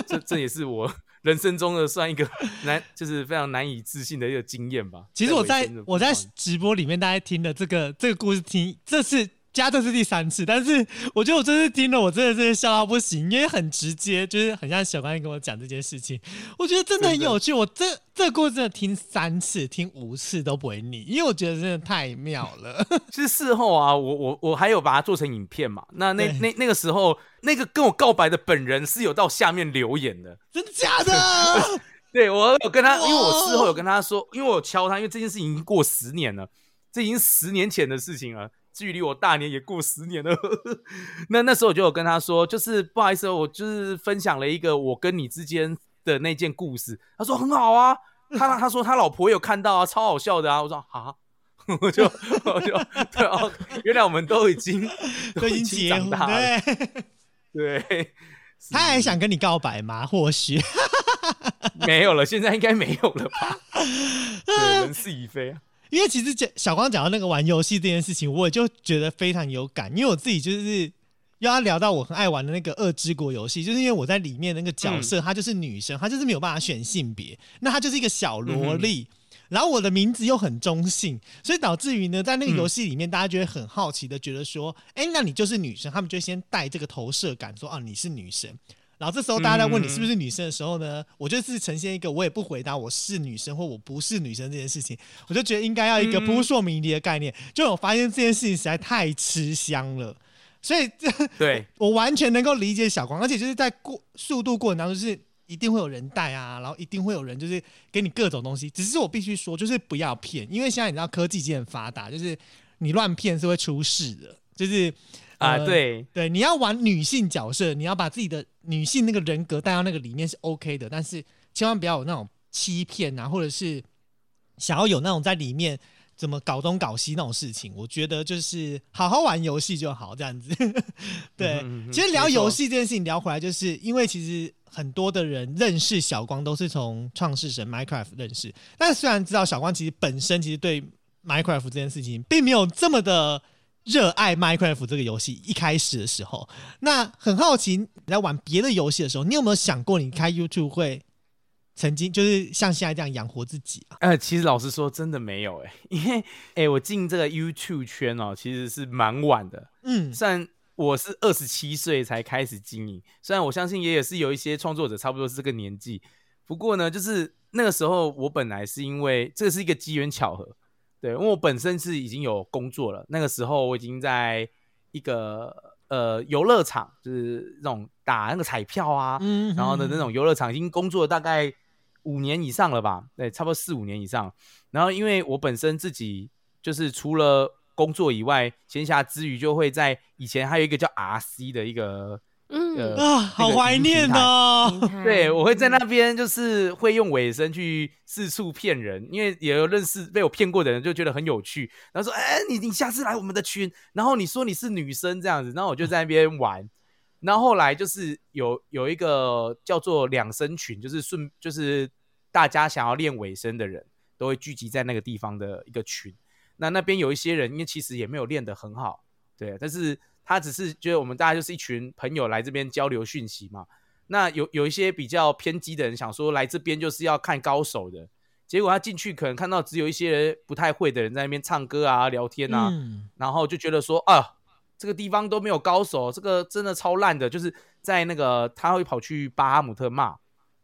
这这也是我 *laughs* 人生中的算一个难，*laughs* 就是非常难以置信的一个经验吧。其实我在我在直播里面大家听的这个这个故事听，这是加这是第三次，但是我觉得我这次听了，我真的是笑到不行，因为很直接，就是很像小关跟我讲这件事情，我觉得真的很有趣。我这这个故事真的听三次、听五次都不会腻，因为我觉得真的太妙了。*laughs* 其实事后啊，我我我还有把它做成影片嘛。那那那那个时候，那个跟我告白的本人是有到下面留言的。真的假的？*laughs* 对我有跟他，因为我事后有跟他说，因为我敲他，因为这件事情已经过十年了，这已经十年前的事情了，距离我大年也过十年了。*laughs* 那那时候我就有跟他说，就是不好意思哦，我就是分享了一个我跟你之间的那件故事。他说很好啊，*laughs* 他他说他老婆有看到啊，超好笑的啊。我说啊。*laughs* 我就我就对哦，原来我们都已经都已经长大了，对，对，他还想跟你告白吗？或许没有了，现在应该没有了吧？对，人事已非啊。因为其实讲小光讲到那个玩游戏这件事情，我也就觉得非常有感，因为我自己就是又要聊到我很爱玩的那个《恶之国》游戏，就是因为我在里面那个角色，她就是女生，她就是没有办法选性别，那她就是一个小萝莉，然后我的名字又很中性，所以导致于呢，在那个游戏里面，大家就会很好奇的觉得说，哎、那你就是女生，他们就会先带这个投射感，说啊你是女生。然后这时候大家在问你是不是女生的时候呢，我就是呈现一个我也不回答我是女生或我不是女生这件事情，我就觉得应该要一个扑朔迷离的概念。就我发现这件事情实在太吃香了，所以这对，*laughs* 我完全能够理解小光，而且就是在过速度过程当中，就是一定会有人带啊，然后一定会有人就是给你各种东西。只是我必须说，就是不要骗，因为现在你知道科技已经很发达，就是你乱骗是会出事的。就是啊，呃对，对，你要玩女性角色，你要把自己的女性那个人格带到那个里面是 OK 的，但是千万不要有那种欺骗啊，或者是想要有那种在里面怎么搞东搞西那种事情。我觉得就是好好玩游戏就好，这样子。*laughs* 对，嗯嗯嗯其实聊游戏这件事情聊回来，就是因为其实很多的人认识小光都是从创世神 Minecraft 认识，但虽然知道小光其实本身其实对 Minecraft 这件事情并没有这么的热爱 Minecraft 这个游戏。一开始的时候，那很好奇你在玩别的游戏的时候，你有没有想过你开 YouTube 会曾经就是像现在这样养活自己啊？呃，其实老实说，真的没有哎、*laughs* 因为哎、我进这个 YouTube 圈哦，其实是蛮晚的。嗯，虽然我是二十七岁才开始经营，虽然我相信也也是有一些创作者差不多是这个年纪，不过呢，就是那个时候我本来是因为这是一个机缘巧合，对，因为我本身是已经有工作了，那个时候我已经在一个呃游乐场，就是那种打那个彩票啊，嗯然后呢，那种游乐场已经工作了大概五年以上了吧？对，差不多四五年以上。然后因为我本身自己就是除了工作以外，闲暇之余就会在以前还有一个叫 RC 的一个嗯，呃啊，好怀念哦。对，我会在那边就是会用尾声去四处骗人，因为也有认识被我骗过的人，就觉得很有趣。然后说：“哎、你你下次来我们的群，然后你说你是女生这样子，然后我就在那边玩。然后后来就是有有一个叫做两声群，就是顺就是大家想要练尾声的人都会聚集在那个地方的一个群。那那边有一些人，因为其实也没有练得很好，对，但是他只是觉得我们大家就是一群朋友来这边交流讯息嘛。那有有一些比较偏激的人想说来这边就是要看高手的，结果他进去可能看到只有一些人不太会的人在那边唱歌啊、聊天啊，嗯然后就觉得说啊，这个地方都没有高手，这个真的超烂的。就是在那个他会跑去巴哈姆特骂，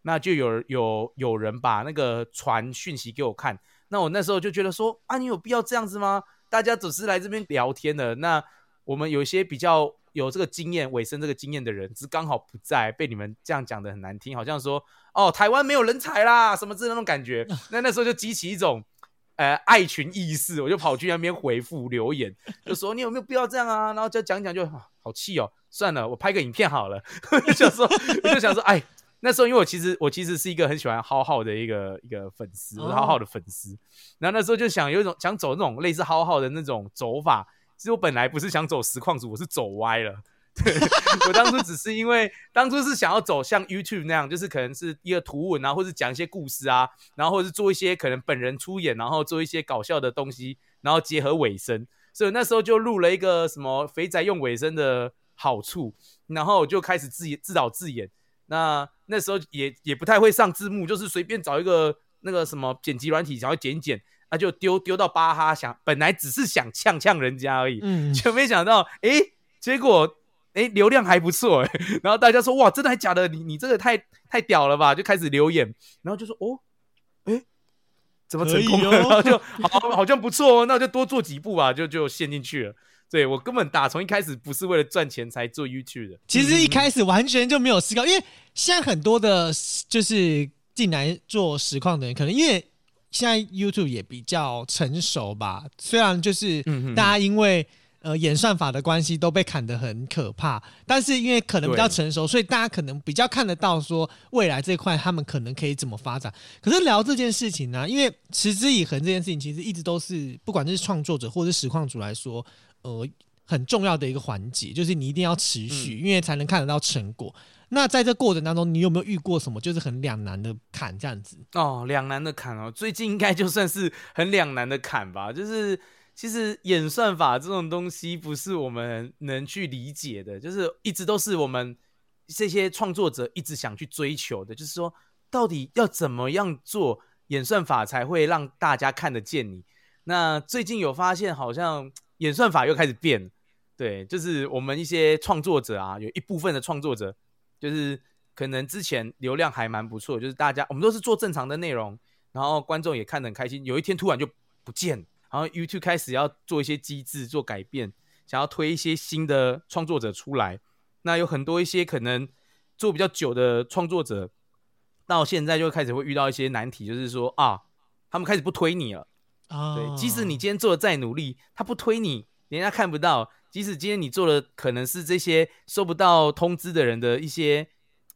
那就有有有人把那个传讯息给我看，那我那时候就觉得说啊，你有必要这样子吗？大家只是来这边聊天的，那我们有一些比较有这个经验、尾声这个经验的人，只是刚好不在，被你们这样讲的很难听，好像说哦，台湾没有人才啦，什么之类的那种感觉。*laughs* 那那时候就激起一种呃爱群意识，我就跑去那边回复留言，就说你有没有必要这样啊？然后就讲一讲就，啊好气哦，算了，我拍个影片好了。*laughs* 我就想说，我就想说，哎。那时候，因为我其实我其实是一个很喜欢浩浩的一个一个粉丝，浩浩的粉丝。然后那时候就想有一种想走那种类似浩浩的那种走法。其实我本来不是想走实况组，我是走歪了。对我当初只是因为当初是想要走像 YouTube 那样，就是可能是一个图文啊，或是讲一些故事啊，然后或者是做一些可能本人出演，然后做一些搞笑的东西，然后结合尾声。所以那时候就录了一个什么肥宅用尾声的好处，然后我就开始自自导自演。那那时候也也不太会上字幕，就是随便找一个那个什么剪辑软体，想要剪一剪，那、就丢丢到巴哈，想本来只是想呛呛人家而已，嗯，就没想到，哎、结果哎、诶流量还不错哎，*laughs* 然后大家说哇，真的还假的？你你这个太太屌了吧？就开始留言，然后就说哦，哎、怎么成功了？哦 *laughs* 然后就好好像不错哦，那就多做几步吧，就就陷进去了。对我根本打从一开始不是为了赚钱才做 YouTube 的，其实一开始完全就没有思考，因为现在很多的，就是进来做实况的人，可能因为现在 YouTube 也比较成熟吧，虽然就是大家因为。呃，演算法的关系都被砍得很可怕，但是因为可能比较成熟，所以大家可能比较看得到说未来这一块他们可能可以怎么发展。可是聊这件事情呢、因为持之以恒这件事情，其实一直都是不管是创作者或者是实况主来说，呃，很重要的一个环节，就是你一定要持嗯续，因为才能看得到成果。那在这过程当中，你有没有遇过什么就是很两难的坎这样子？哦，两难的坎哦，最近应该就算是很两难的坎吧。就是其实演算法这种东西不是我们能去理解的，就是一直都是我们这些创作者一直想去追求的，就是说到底要怎么样做演算法才会让大家看得见你。那最近有发现，好像演算法又开始变，对，就是我们一些创作者啊，有一部分的创作者。就是可能之前流量还蛮不错，就是大家我们都是做正常的内容，然后观众也看得很开心。有一天突然就不见，然后 YouTube 开始要做一些机制做改变，想要推一些新的创作者出来。那有很多一些可能做比较久的创作者，到现在就开始会遇到一些难题，就是说啊，他们开始不推你了。啊对，即使你今天做的再努力，他不推你，人家看不到。即使今天你做的可能是这些收不到通知的人的一些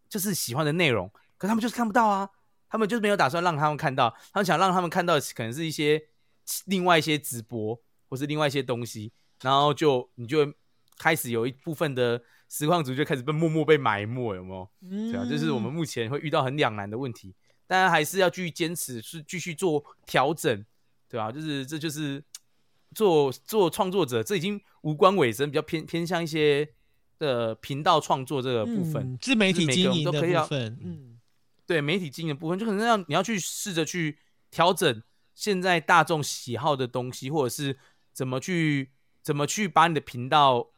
就是喜欢的内容，可他们就是看不到啊，他们就是没有打算让他们看到，他们想让他们看到的可能是一些另外一些直播或是另外一些东西，然后就你就开始有一部分的实况组就开始被默默被埋没，有没有？对啊，这是我们目前会遇到很两难的问题，当然还是要继续坚持，是继续做调整，对吧、就是这就是做做创作者，这已经无关尾声，比较偏偏向一些的频道创作这个部分。嗯自媒体经营的部分，嗯，对媒体经营的部分，就可能要你要去试着去调整现在大众喜好的东西，或者是怎么去怎么去把你的频道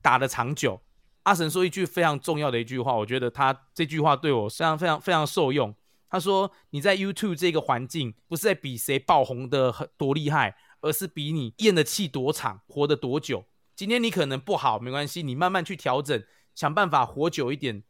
打得长久。阿神说一句非常重要的一句话，我觉得他这句话对我非常非常非常受用。他说：“你在 YouTube 这个环境，不是在比谁爆红的很多厉害，而是比你咽的气多长，活得多久。今天你可能不好，没关系，你慢慢去调整，想办法活久一点，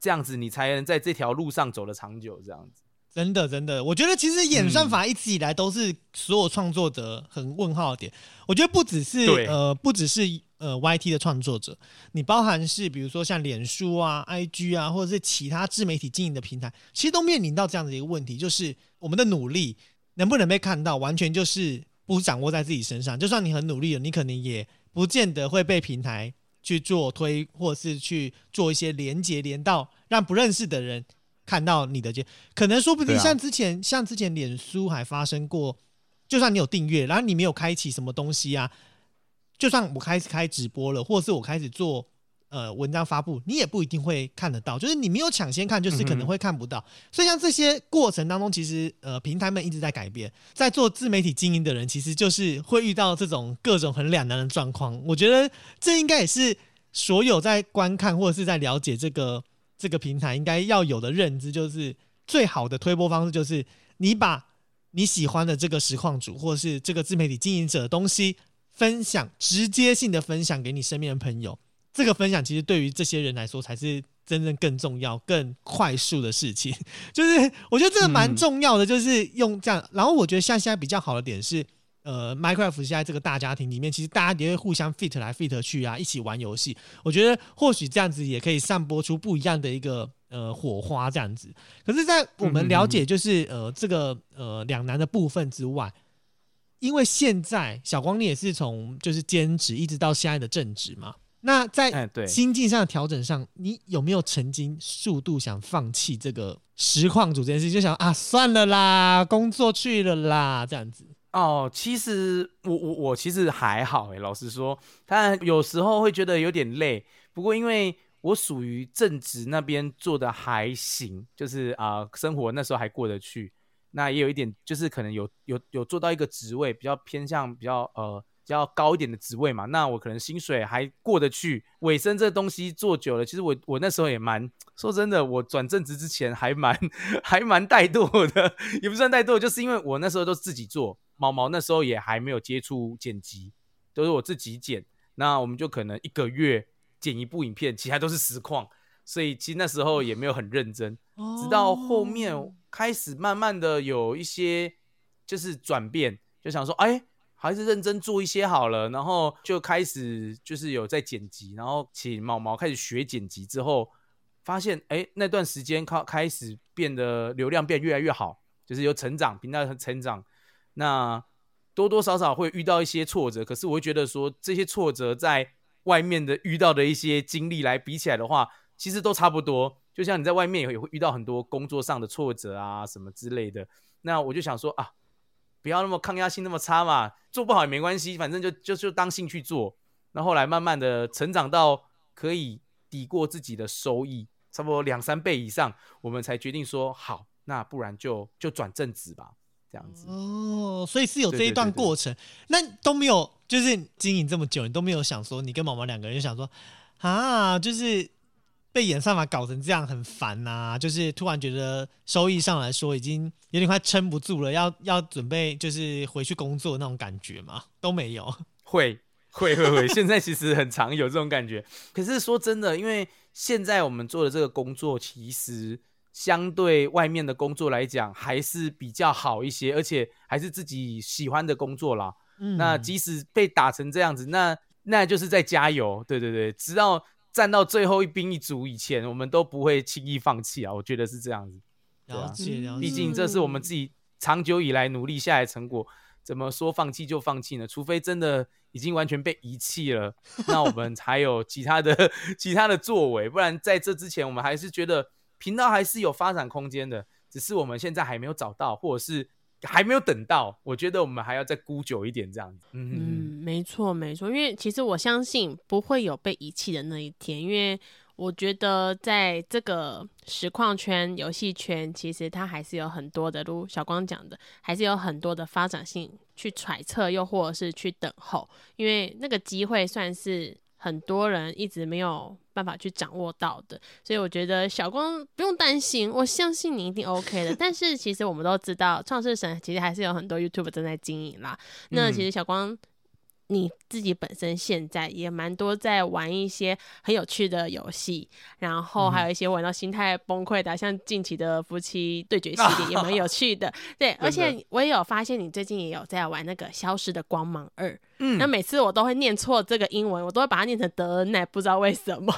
这样子你才能在这条路上走得长久。这样子，真的真的，我觉得其实演嗯算法一直以来都是所有创作者很问号的点。我觉得不只是呃，不只是呃 YT 的创作者，你包含是比如说像脸书啊、IG 啊，或者是其他自媒体经营的平台，其实都面临到这样的一个问题，就是我们的努力能不能被看到，完全就是不掌握在自己身上。就算你很努力了，你可能也不见得会被平台去做推，或是去做一些连接，连到让不认识的人看到你的接，可能说不定像之前、像之前脸书还发生过，就算你有订阅，然后你没有开启什么东西啊，就算我开始开直播了，或者是我开始做呃文章发布，你也不一定会看得到，就是你没有抢先看，就是可能会看不到。所以像这些过程当中，其实呃平台们一直在改变，在做自媒体经营的人，其实就是会遇到这种各种很两难的状况。我觉得这应该也是所有在观看或者是在了解这个 *laughs* 这个平台应该要有的认知，就是最好的推播方式就是你把你喜欢的这个实况主或者是这个自媒体经营者的东西分享，直接性的分享给你身边的朋友。这个分享其实对于这些人来说才是真正更重要、更快速的事情。*laughs* 就是我觉得这个蛮重要的，就是用这样。然后我觉得像现在比较好的点是，呃，Minecraft 现在这个大家庭里面，其实大家也会互相 fit 来 fit 去啊，一起玩游戏。我觉得或许这样子也可以散播出不一样的一个呃火花，这样子。可是，在我们了解就是呃这个呃两难的部分之外，因为现在小光你也是从就是兼职一直到现在的正职嘛，那哎在心境上的调整上，你有没有曾经速度想放弃这个实况组这件事，就想啊算了啦，工作去了啦，这样子。哦，其实我我我其实还好诶，老实说，但有时候会觉得有点累。不过因为我属于正职那边做的还行，就是啊、呃生活那时候还过得去。那也有一点，就是可能有有有做到一个职位，比较偏向比较呃比较高一点的职位嘛。那我可能薪水还过得去。尾声这东西做久了，其实我我那时候也蛮说真的，我转正职之前还蛮 *laughs* 还蛮怠惰的，也不算怠惰，就是因为我那时候都自己做，毛毛那时候也还没有接触剪辑，都是我自己剪。那我们就可能一个月剪一部影片，其他都是实况，所以其实那时候也没有很认真。直到后面哦开始慢慢的有一些就是转变，就想说，哎，还是认真做一些好了，然后就开始就是有在剪辑，然后请毛毛开始学剪辑之后，发现哎那段时间开开始变得流量变越来越好，就是有成长，频道成长，那多多少少会遇到一些挫折，可是我会觉得说这些挫折在外面的遇到的一些经历来比起来的话，其实都差不多。就像你在外面也会遇到很多工作上的挫折啊什么之类的。那我就想说啊，不要那么抗压性那么差嘛，做不好也没关系，反正就就就当兴趣做。那后来慢慢的成长到可以抵过自己的收益，差不多两三倍以上，我们才决定说好，那不然就就转正职吧，这样子。哦，所以是有这一段过程，那都没有，就是经营这么久，你都没有想说，你跟毛毛两个人就想说，啊，就是被演算法搞成这样很烦呐、就是突然觉得收益上来说已经有点快撑不住了，要要准备就是回去工作那种感觉嘛？都没有。*laughs* 会会会会，现在其实很常有这种感觉。可是说真的，因为现在我们做的这个工作，其实相对外面的工作来讲，还是比较好一些，而且还是自己喜欢的工作啦。嗯那即使被打成这样子，那那就是在加油。对对对，直到站到最后一兵一卒以前，我们都不会轻易放弃啊。我觉得是这样子。对啊了解了解，毕竟这是我们自己长久以来努力下来的成果，怎么说放弃就放弃呢？除非真的已经完全被遗弃了，那我们才有其他的其他的作为，不然在这之前，我们还是觉得频道还是有发展空间的，只是我们现在还没有找到，或者是还没有等到。我觉得我们还要再估久一点这样。嗯嗯嗯，没错没错，因为其实我相信不会有被遗弃的那一天，因为我觉得在这个实况圈、游戏圈，其实它还是有很多的，如小光讲的，还是有很多的发展性去揣测，又或者是去等候，因为那个机会算是很多人一直没有办法去掌握到的，所以我觉得小光不用担心，我相信你一定 OK 的。但是其实我们都知道，创世神其实还是有很多 YouTube 正在经营啦。那其实小光。你自己本身现在也蛮多在玩一些很有趣的游戏，然后还有一些玩到心态崩溃的啊，像近期的夫妻对决系列也蛮有 *laughs* 趣的。对，而且我也有发现你最近也有在玩那个《消失的光芒二》，嗯那每次我都会念错这个英文，我都会把它念成德恩奈，不知道为什么。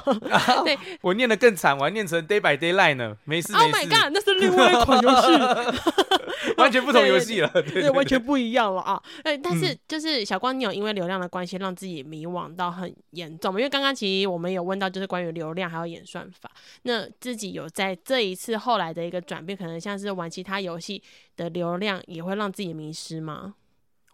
对我念的更惨，我还念成 Day by Daylight 呢，没事，Oh my god，那是另外一款游戏。*laughs* 完全不同游戏了。*laughs* 对对，完全不一样了啊！哎，但是嗯就是小光，你有因为流量的关系让自己迷惘到很严重吗？因为刚刚其实我们有问到，就是关于流量还有演算法，那自己有在这一次后来的一个转变，可能像是玩其他游戏的流量也会让自己迷失吗？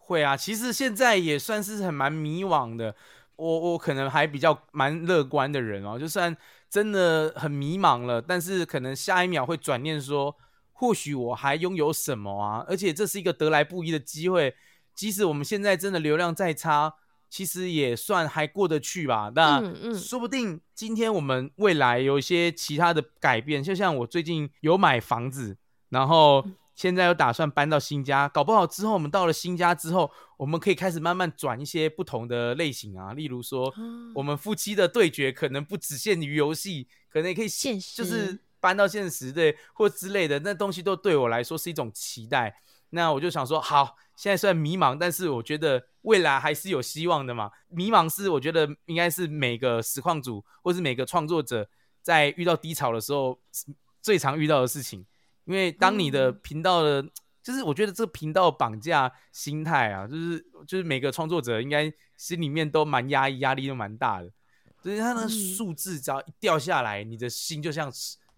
会啊，其实现在也算是很蛮迷惘的。我我可能还比较蛮乐观的人哦，就算真的很迷茫了，但是可能下一秒会转念说，或许我还拥有什么啊？而且这是一个得来不易的机会，即使我们现在真的流量再差，其实也算还过得去吧。那说不定今天我们未来有一些其他的改变，就像我最近有买房子，然后现在又打算搬到新家，搞不好之后我们到了新家之后，我们可以开始慢慢转一些不同的类型啊，例如说我们夫妻的对决可能不只限于游戏，可能也可以现实就是搬到现实对或之类的，那东西都对我来说是一种期待。那我就想说，好，现在虽然迷茫，但是我觉得未来还是有希望的嘛。迷茫是我觉得应该是每个实况组或是每个创作者在遇到低潮的时候最常遇到的事情。因为当你的频道的，就是我觉得这个频道绑架心态啊，就是就是每个创作者应该心里面都蛮压抑，压力都蛮大的。就是他那个数字只要一掉下来，你的心就像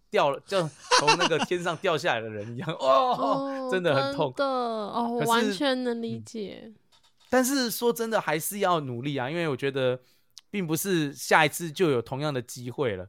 掉了，就从那个天上掉下来的人一样，哦，真的很痛。的哦，我完全能理解。但是说真的，还是要努力啊，因为我觉得并不是下一次就有同样的机会了，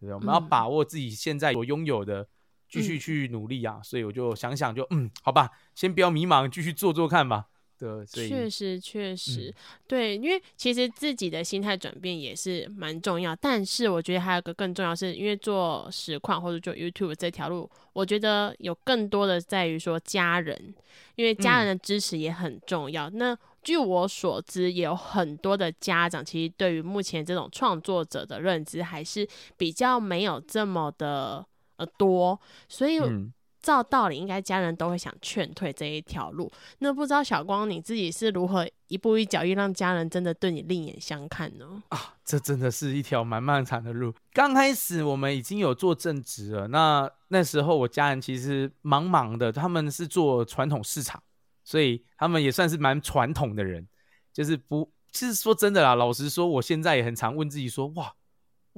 对不对？我们要嗯把握自己现在所拥有的，继续去努力啊。所以我就想想就，嗯，好吧，先不要迷茫，继续做做看吧。对，确实，确实，嗯对，因为其实自己的心态转变也是蛮重要。但是我觉得还有个更重要是，因为做实况或者做 YouTube 这条路，我觉得有更多的在于说家人，因为家人的支持也很重要。那据我所知，也有很多的家长其实对于目前这种创作者的认知还是比较没有这么的呃多，所以嗯，照道理应该家人都会想劝退这一条路。那不知道小光你自己是如何一步一脚印让家人真的对你另眼相看呢？啊这真的是一条蛮漫长的路。刚开始我们已经有做正职了，那那时候我家人其实忙忙的，他们是做传统市场，所以他们也算是蛮传统的人，就是不其实说真的啦，老实说，我现在也很常问自己说，哇，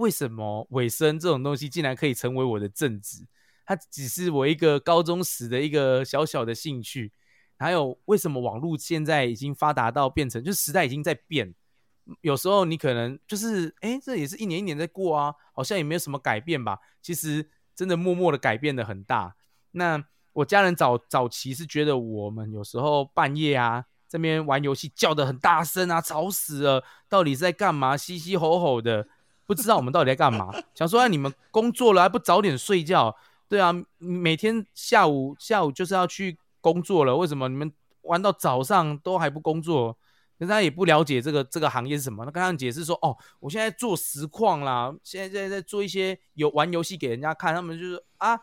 为什么尾声这种东西竟然可以成为我的正职？它只是我一个高中时的一个小小的兴趣。还有，为什么网络现在已经发达到变成，就是时代已经在变？有时候你可能就是，哎，这也是一年一年在过啊，好像也没有什么改变吧。其实真的默默的改变的很大。那我家人早早期是觉得我们有时候半夜啊这边玩游戏叫的很大声啊，吵死了，到底在干嘛？嘻嘻吼吼的，不知道我们到底在干嘛。*laughs* 想说，你们工作了还不早点睡觉？对啊，每天下午下午就是要去。工作了，为什么你们玩到早上都还不工作？可是他也不了解这个这个行业是什么。他跟他们解释说：“哦，我现在做实况啦，现在在在做一些有玩游戏给人家看。”他们就是啊，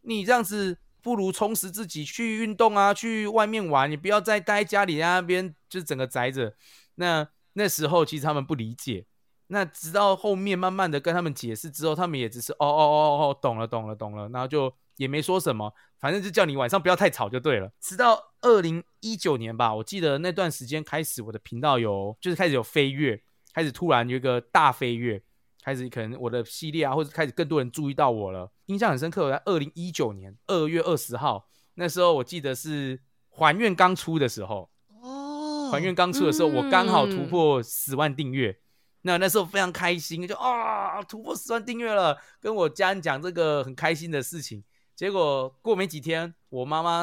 你这样子不如充实自己，去运动啊，去外面玩，你不要再待家里那边，就整个宅着。那那时候其实他们不理解。那直到后面慢慢的跟他们解释之后，他们也只是哦哦哦哦，懂了懂了懂了，然后就。也没说什么，反正就叫你晚上不要太吵就对了。直到二零一九年吧，我记得那段时间开始，我的频道有就是开始有飞跃，开始突然有一个大飞跃，开始可能我的系列啊，或者开始更多人注意到我了。印象很深刻，我在二零一九年二月二十号，那时候我记得是还愿刚出的时候哦，还愿刚出的时候，我刚好突破十万订阅，那那时候非常开心，就啊突破十万订阅了，跟我家人讲这个很开心的事情。结果过没几天，我妈妈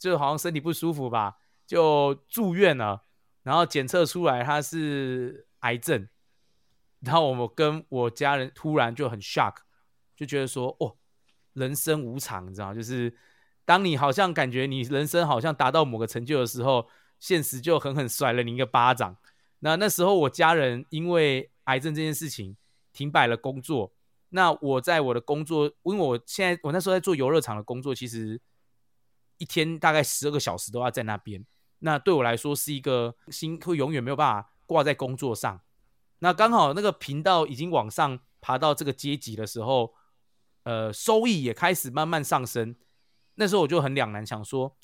就好像身体不舒服吧，就住院了。然后检测出来她是癌症。然后我跟我家人突然就很 shock，就觉得说：哦，人生无常，你知道就是当你好像感觉你人生好像达到某个成就的时候，现实就狠狠甩了你一个巴掌。那那时候我家人因为癌症这件事情停摆了工作。那我在我的工作，因为我现在我那时候在做游乐场的工作，其实一天大概十二个小时都要在那边。那对我来说是一个心会永远没有办法挂在工作上。那刚好那个频道已经往上爬到这个阶级的时候，呃，收益也开始慢慢上升。那时候我就很两难，想说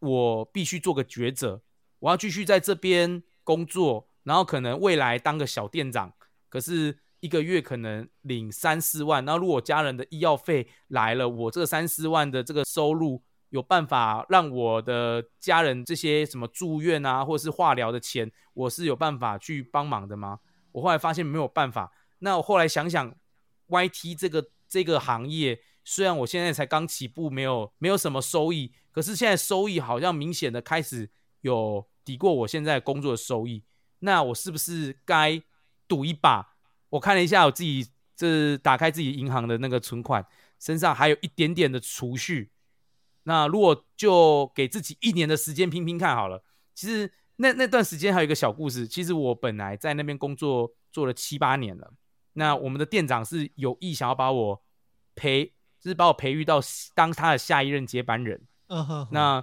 我必须做个抉择，我要继续在这边工作，然后可能未来当个小店长，可是。一个月可能领三四万，那如果家人的医药费来了，我这三四万的这个收入有办法让我的家人这些什么住院啊，或者是化疗的钱，我是有办法去帮忙的吗？我后来发现没有办法。那我后来想想，YT 这个这个行业，虽然我现在才刚起步，没有没有什么收益，可是现在收益好像明显的开始有抵过我现在工作的收益。那我是不是该赌一把？我看了一下我自己，这打开自己银行的那个存款，身上还有一点点的储蓄。那如果就给自己一年的时间拼拼看好了。其实那那段时间还有一个小故事。其实我本来在那边工作做了七八年了。那我们的店长是有意想要把我培，就是把我培育到当他的下一任接班人。嗯哼。那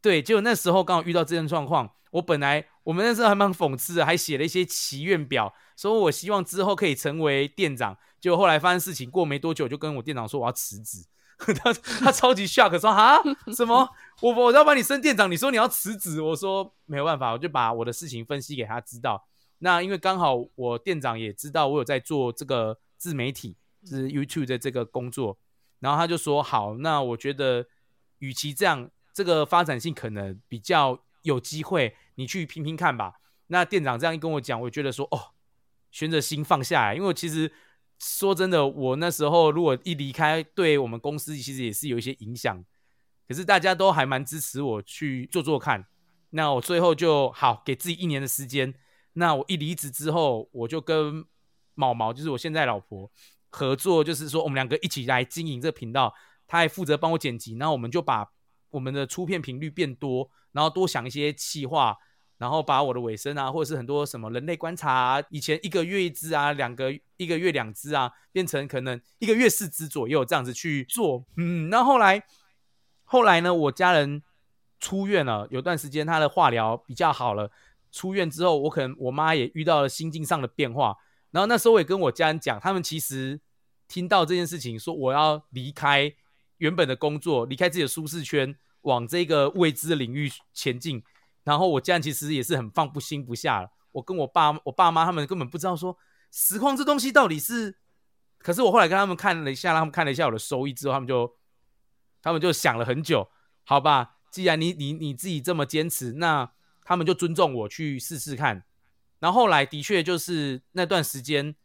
对，就那时候刚好遇到这种状况。我本来我们那时候还蛮讽刺的，还写了一些祈愿表。说我希望之后可以成为店长，结果后来发生事情，过没多久就跟我店长说我要辞职，*laughs* 他他超级 shock，说啊什么？我我要把你升店长，你说你要辞职，我说没有办法，我就把我的事情分析给他知道。那因为刚好我店长也知道我有在做这个自媒体，就是 YouTube 的这个工作，然后他就说好，那我觉得与其这样，这个发展性可能比较有机会，你去拼拼看吧。那店长这样一跟我讲，我觉得说哦。悬着心放下来，因为其实说真的，我那时候如果一离开，对我们公司其实也是有一些影响。可是大家都还蛮支持我去做做看。那我最后就好给自己一年的时间。那我一离职之后，我就跟毛毛，就是我现在老婆合作，就是说我们两个一起来经营这个频道。她还负责帮我剪辑，然后我们就把我们的出片频率变多，然后多想一些企划。然后把我的尾声啊，或者是很多什么人类观察，以前一个月一支啊，两个一个月两支啊，变成可能一个月四支左右这样子去做。嗯，那后来后来呢，我家人出院了，有段时间他的化疗比较好了。出院之后，我可能我妈也遇到了心境上的变化。然后那时候我也跟我家人讲，他们其实听到这件事情，说我要离开原本的工作，离开自己的舒适圈，往这个未知的领域前进。然后我家人其实也是很放不心不下了。我跟我爸我爸妈他们根本不知道说实况这东西到底是。可是我后来跟他们看了一下，让他们看了一下我的收益之后，他们就他们就想了很久，好吧，既然你你你自己这么坚持，那他们就尊重我去试试看。然后后来的确就是那段时间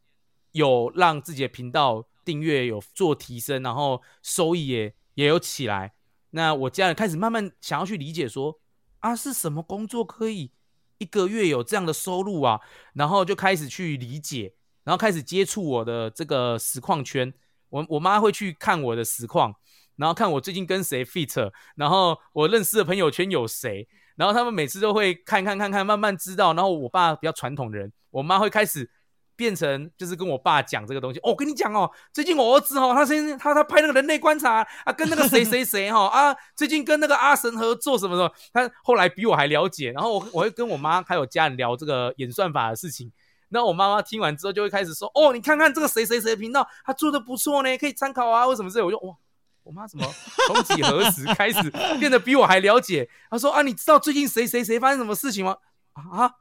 有让自己的频道订阅有做提升，然后收益也也有起来。那我家人开始慢慢想要去理解说啊，是什么工作可以一个月有这样的收入啊？然后就开始去理解。然后开始接触我的这个实况圈，我我妈会去看我的实况，然后看我最近跟谁 fit，然后我认识的朋友圈有谁，然后他们每次都会看看看看，慢慢知道。然后我爸比较传统的人，我妈会开始变成就是跟我爸讲这个东西。哦，我跟你讲哦，最近我儿子哦，他先他他拍那个人类观察啊，跟那个谁 *laughs* 谁谁哈啊，最近跟那个阿神合作什么什么，他后来比我还了解。然后我我会跟我妈还有家人聊这个演算法的事情。那我妈妈听完之后就会开始说：“哦，你看看这个谁谁谁的频道，他做的不错呢，可以参考啊。为什么这？我就哇，我妈怎么从几何时开始变得比我还了解？她说啊，你知道最近谁谁谁发生什么事情吗？啊，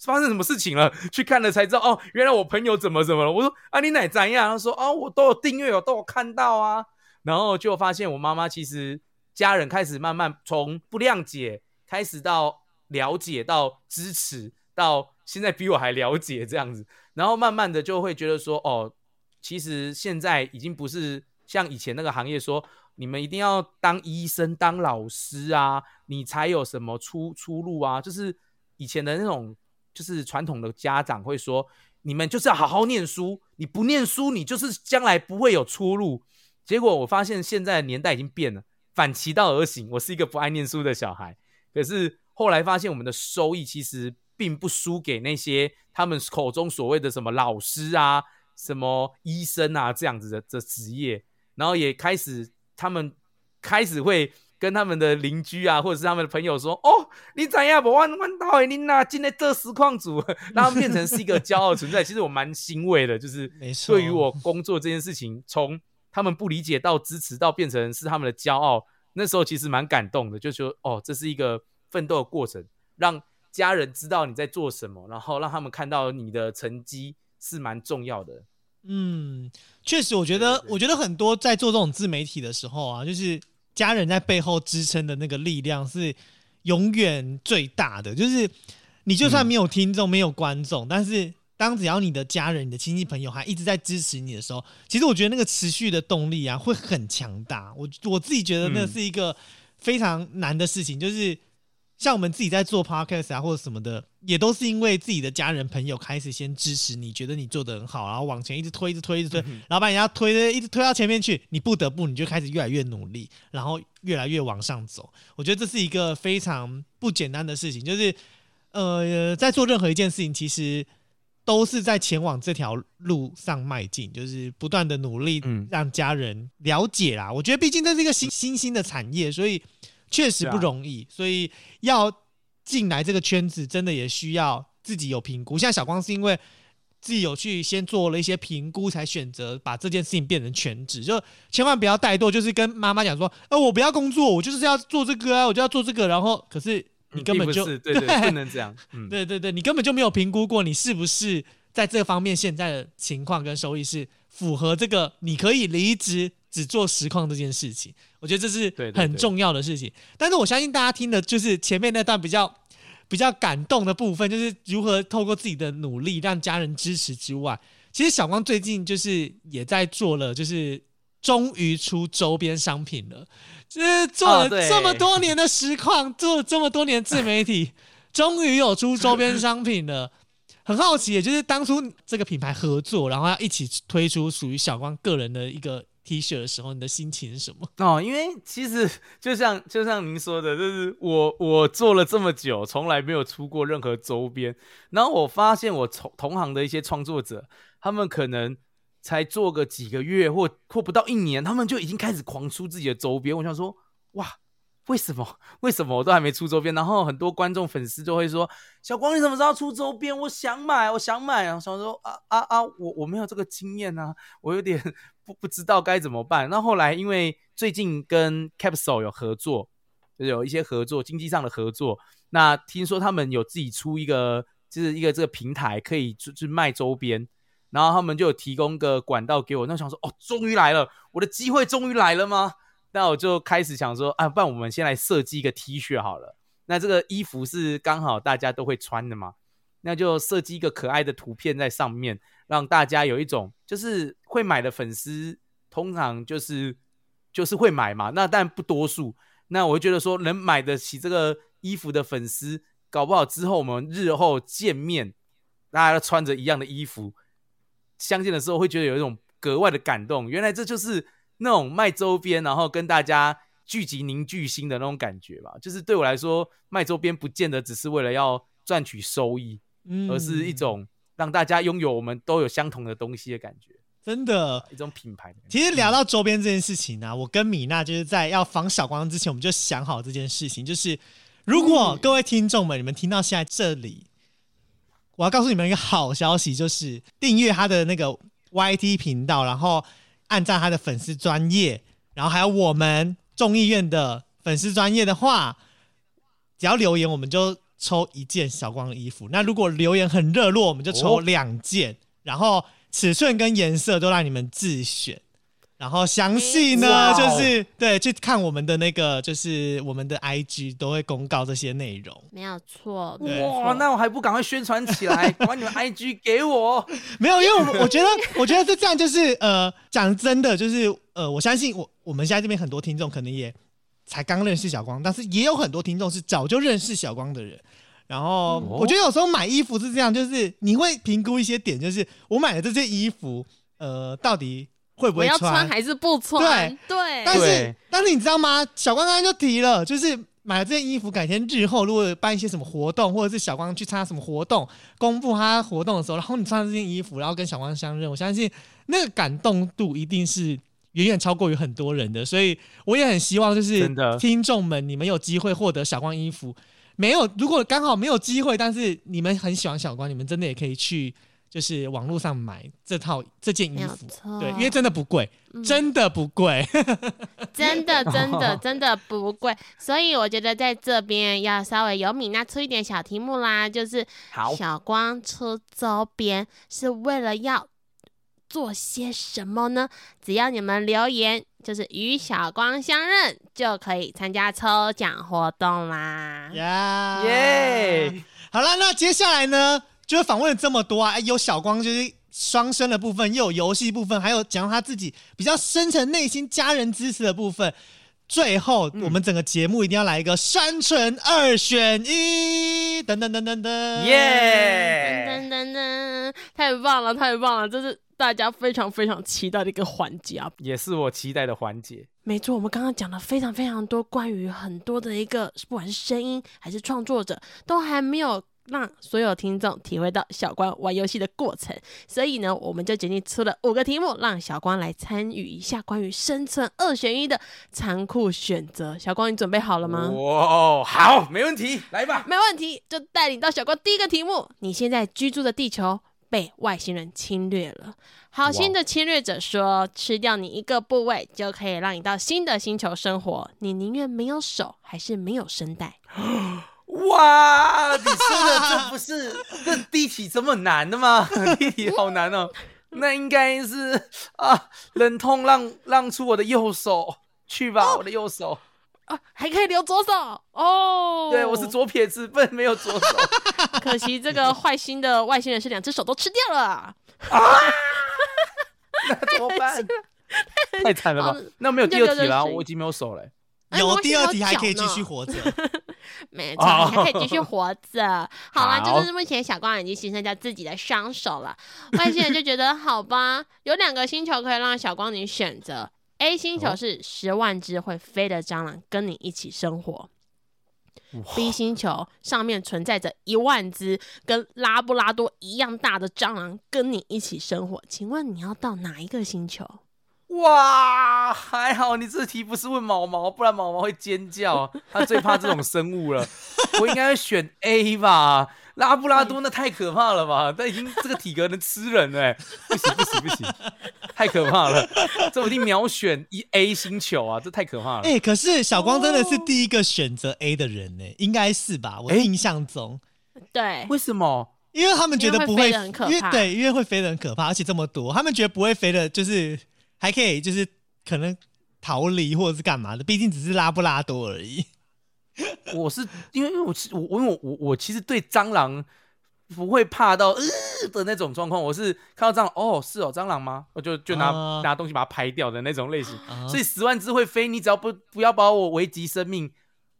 发生什么事情了？*laughs* 去看了才知道哦，原来我朋友怎么怎么了。我说啊，你奶怎样？她说啊，我都有订阅，我都有看到啊。然后就发现我妈妈其实家人开始慢慢从不谅解开始到了解到支持到。现在比我还了解这样子，然后慢慢的就会觉得说，哦，其实现在已经不是像以前那个行业说，你们一定要当医生、当老师啊，你才有什么出出路啊。就是以前的那种，就是传统的家长会说，你们就是要好好念书，你不念书，你就是将来不会有出路。结果我发现现在的年代已经变了，反其道而行。我是一个不爱念书的小孩，可是后来发现我们的收益其实。并不输给那些他们口中所谓的什么老师啊、什么医生啊这样子的的职业，然后也开始他们开始会跟他们的邻居啊，或者是他们的朋友说：“哦，你怎样不弯弯道诶，你那今天这实况组，让他们变成是一个骄傲存在。”其实我蛮欣慰的，就是 *laughs* 对于我工作这件事情，从他们不理解到支持，到变成是他们的骄傲，那时候其实蛮感动的，就说：“哦，这是一个奋斗的过程，让。”家人知道你在做什么，然后让他们看到你的成绩是蛮重要的。嗯，确实，我觉得，我觉得很多在做这种自媒体的时候啊，就是家人在背后支撑的那个力量是永远最大的。就是你就算没有听众、没有观众，但是当只要你的家人、你的亲戚朋友还一直在支持你的时候，其实我觉得那个持续的动力啊会很强大。我我自己觉得那是一个非常难的事情，就是。像我们自己在做 podcast 啊，或者什么的，也都是因为自己的家人朋友开始先支持你，觉得你做的很好，然后往前一直推，一直推，一直推，然后把人家推的一直推到前面去，你不得不你就开始越来越努力，然后越来越往上走。我觉得这是一个非常不简单的事情，就是呃，在做任何一件事情，其实都是在前往这条路上迈进，就是不断的努力，让家人了解啦。我觉得毕竟这是一个新新兴的产业，所以。确实不容易，所以要进来这个圈子，真的也需要自己有评估。像小光是因为自己有去先做了一些评估，才选择把这件事情变成全职。就千万不要怠惰，就是跟妈妈讲说：“呃，我不要工作，我就是要做这个啊，我就要做这个。”然后，可是你根本就对对 *laughs* 不能这样，对对对，你根本就没有评估过你是不是在这方面现在的情况跟收益是符合这个，你可以离职。只做实况这件事情，我觉得这是很重要的事情。但是我相信大家听的就是前面那段比较比较感动的部分，就是如何透过自己的努力让家人支持之外，其实小光最近就是也在做了，就是终于出周边商品了。就是做了这么多年的实况，做了这么多年自媒体，*laughs* 终于有出周边商品了。很好奇，也就是当初这个品牌合作，然后要一起推出属于小光个人的一个。T 恤的时候，你的心情是什么？哦，因为其实 *laughs* 就像就像您说的，就是我我做了这么久，从来没有出过任何周边。然后我发现我同同行的一些创作者，他们可能才做个几个月或或不到一年，他们就已经开始狂出自己的周边。我想说，哇！为什么？*laughs* 为什么我都还没出周边？然后很多观众粉丝就会说：“小光，你什么时候出周边？我想买，我想买。”然后说：“啊啊啊，我我没有这个经验啊，我有点 *laughs* 不不知道该怎么办。”那后来因为最近跟 Capsule 有合作，有一些合作，经济上的合作。那听说他们有自己出一个。就是一个这个平台可以就就卖周边，然后他们就有提供个管道给我，那想说哦，终于来了，我的机会终于来了吗？那我就开始想说啊，不然我们先来设计一个 T 恤好了。那这个衣服是刚好大家都会穿的嘛，那就设计一个可爱的图片在上面，让大家有一种就是会买的粉丝，通常就是就是会买嘛。那但不多数。那我就觉得说，能买得起这个衣服的粉丝，搞不好之后我们日后见面，大家都穿着一样的衣服，相见的时候会觉得有一种格外的感动。原来这就是那种卖周边，然后跟大家聚集凝聚心的那种感觉吧。就是对我来说，卖周边不见得只是为了要赚取收益，嗯而是一种让大家拥有我们都有相同的东西的感觉，真的。一种品牌。其实聊到周边这件事情呢、我跟米娜就是在要防小光之前，我们就想好这件事情，就是如果各位听众们，你们听到现在这里，我要告诉你们一个好消息，就是订阅他的那个 YT 频道，然后按照他的粉丝专业，然后还有我们众议院的粉丝专业的话，只要留言我们就抽一件小光的衣服。那如果留言很热络，我们就抽哦两件，然后尺寸跟颜色都让你们自选。然后详细呢，就是对去看我们的那个，就是我们的 IG 都会公告这些内容。没有错，哇，那我还不赶快宣传起来，*laughs* 把你们 IG 给我。没有，因为我我觉得，*laughs* 我觉得是这样，就是呃，讲真的，就是呃，我相信我我们现在这边很多听众可能也才刚认识小光，但是也有很多听众是早就认识小光的人。然后嗯我觉得有时候买衣服是这样，就是你会评估一些点，就是我买的这件衣服，呃，到底会不会我要穿还是不穿？对，但是但是你知道吗？小光刚刚就提了，就是买了这件衣服，改天日后如果办一些什么活动，或者是小光去参加什么活动，公布他活动的时候，然后你穿着这件衣服，然后跟小光相认，我相信那个感动度一定是远远超过于很多人的。所以我也很希望，就是听众们，你们有机会获得小光衣服，没有如果刚好没有机会，但是你们很喜欢小光，你们真的也可以去。就是网络上买这套这件衣服，错对，因为真的不贵，嗯真的不贵。*laughs* 真的真的 *laughs* 真的不贵，所以我觉得在这边要稍微有米娜出一点小题目啦，就是，小光出周边是为了要做些什么呢？只要你们留言就是与小光相认，就可以参加抽奖活动啦。呀耶！好了，那接下来呢，就是访问了这么多啊，哎有小光就是双生的部分，又有游戏部分，还有讲他自己比较深层内心家人支持的部分。最后，我们整个节目一定要来一个山城二选一，等等等等等，耶！噔噔噔，太棒了，太棒了！这是大家非常非常期待的一个环节啊！也是我期待的环节。没错，我们刚刚讲了非常非常多关于很多的一个，不管是声音还是创作者，都还没有让所有听众体会到小光玩游戏的过程。所以呢，我们就决定出了五个题目，让小光来参与一下关于生存二选一的残酷选择。小光，你准备好了吗？哇，好，没问题，来吧。没问题，就带领到小光第一个题目：你现在居住的地球被外星人侵略了。好心的侵略者说，吃掉你一个部位就可以让你到新的星球生活。你宁愿没有手，还是没有声带？*gasps* *laughs* 哇，你说的这不是这第一题这么难的吗？*laughs* 第一题好难哦。那应该是啊，忍痛让让出我的右手去吧，我的右手。啊，还可以留左手哦。对，我是，左撇子，不能没有左手。*laughs* 可惜这个坏心的外星人是两只手都吃掉了啊。*laughs* 那怎么办？太惨了吧哦？那没有第二题了，我已经没有手了。有第二题还可以继续活着。没错，哦你还可以继续活着。好啦，好就是目前小光已经牺牲掉自己的双手了。外星人就觉得 *laughs* 好吧，有两个星球可以让小光你选择。A 星球哦是十万只会飞的蟑螂跟你一起生活。B 星球上面存在着一万只跟拉布拉多一样大的蟑螂跟你一起生活，请问你要到哪一个星球？哇，还好你这题不是问毛毛，不然毛毛会尖叫，他最怕这种生物了。*laughs* 我应该会选 A 吧，拉布拉多那太可怕了吧？那已经这个体格能吃人哎、不行不行不行，太可怕了，这我一定秒选一 A 星球啊，这太可怕了。哎、可是小光真的是第一个选择 A 的人呢、应该是吧？我哎印象中，对，为什么？因为他们觉得不会，因为会飞得很可怕因为对，因为会飞的很可怕，而且这么多，他们觉得不会飞的，就是还可以，就是可能逃离或者是干嘛的，毕竟只是拉布拉多而已。我是因为因为我其我我因为我我我其实对蟑螂不会怕到呃的那种状况，我是看到蟑螂哦是哦蟑螂吗？我就就拿、哦拿东西把它拍掉的那种类型。啊所以十万只会飞，你只要不不要把我危及生命，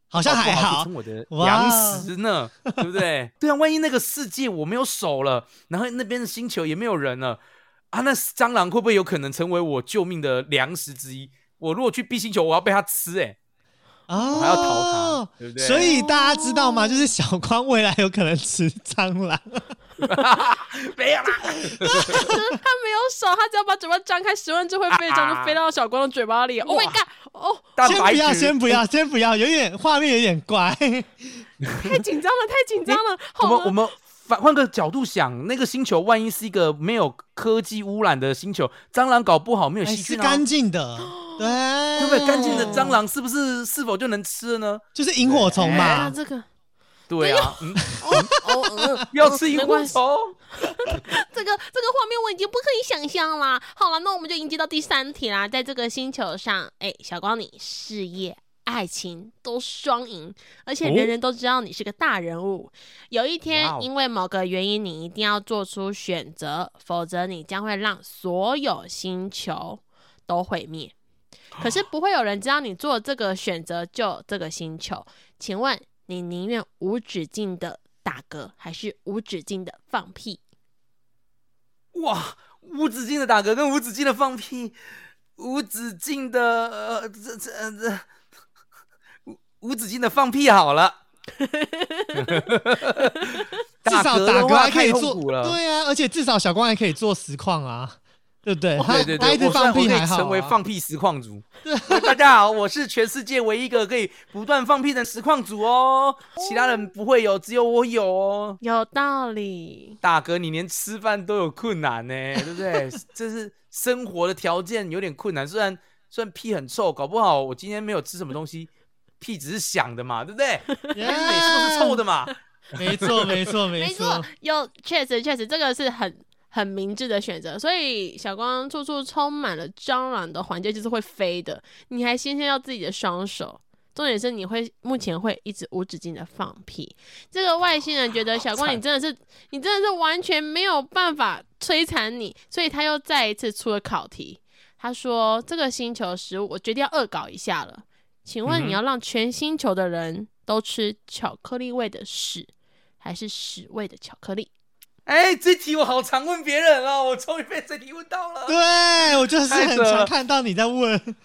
好像还好我的粮食呢，对不对？对啊，万一那个世界我没有手了，然后那边的星球也没有人了啊，那蟑螂会不会有可能成为我救命的粮食之一？我如果去 B 星球，我要被它吃、欸，哦，我还要逃它，对不对？所以大家知道吗？就是小光未来有可能吃蟑螂，*laughs* 没有他没有手，他只要把嘴巴张开，十万只会飞的蟑螂就飞到小光的嘴巴里。Oh my god！哦，先不要，质先不要，*laughs* 先不要，有点画面有点怪。太紧张了，太紧张了。好了我们我们反换个角度想，那个星球万一是一个没有科技污染的星球，蟑螂搞不好没有哎细菌啊，是干净的，*gasps* 对，对不对？干净的蟑螂是不是是否就能吃了呢？就是萤火虫那嘛。这个对啊，嗯，哦，嗯 *laughs* 要吃萤火虫。*laughs* 这个这个画面我已经不可以想象啦。好了，那我们就迎接到第三题啦。在这个星球上，哎，小光你事业、爱情都双赢，而且哦人人都知道你是个大人物。有一天因为某个原因，你一定要做出选择，否则你将会让所有星球都毁灭。可是不会有人知道你做这个选择就这个星球。请问你宁愿无止境的打嗝，还是无止境的放屁？哇，无止境的打嗝跟无止境的放屁，无止境的呃这这呃这无无止境的放屁好了。*laughs* 至少打嗝嗝的话太还可以做。对啊，而且至少小光还可以做实况啊，*laughs* 对不对？他对对对，他放屁还好、啊，成为放屁实况组。大家好，我是全世界唯一一个可以不断放屁的实况组哦，其他人不会有，只有我有哦。有道理。大哥，你连吃饭都有困难呢，*laughs* 对不对？这是生活的条件有点困难。虽然虽然屁很臭，搞不好我今天没有吃什么东西，屁只是响的嘛，对不对？*laughs* 每次都是臭的嘛。没错，没错，没错错。，有确实确实这个是很很明智的选择。所以小光处处充满了蟑螂的环节就是会飞的，你还先先要自己的双手。重点是你会目前会一直无止境的放屁。这个外星人觉得小光你真的是 *laughs* 你真的是完全没有办法摧残你，所以他又再一次出了考题。他说：“这个星球食物我决定要恶搞一下了，请问你要让全星球的人都吃巧克力味的屎，还是屎味的巧克力？哎，这题我好常问别人哦，我终于被这题问到了。对我就是很常看到你在问，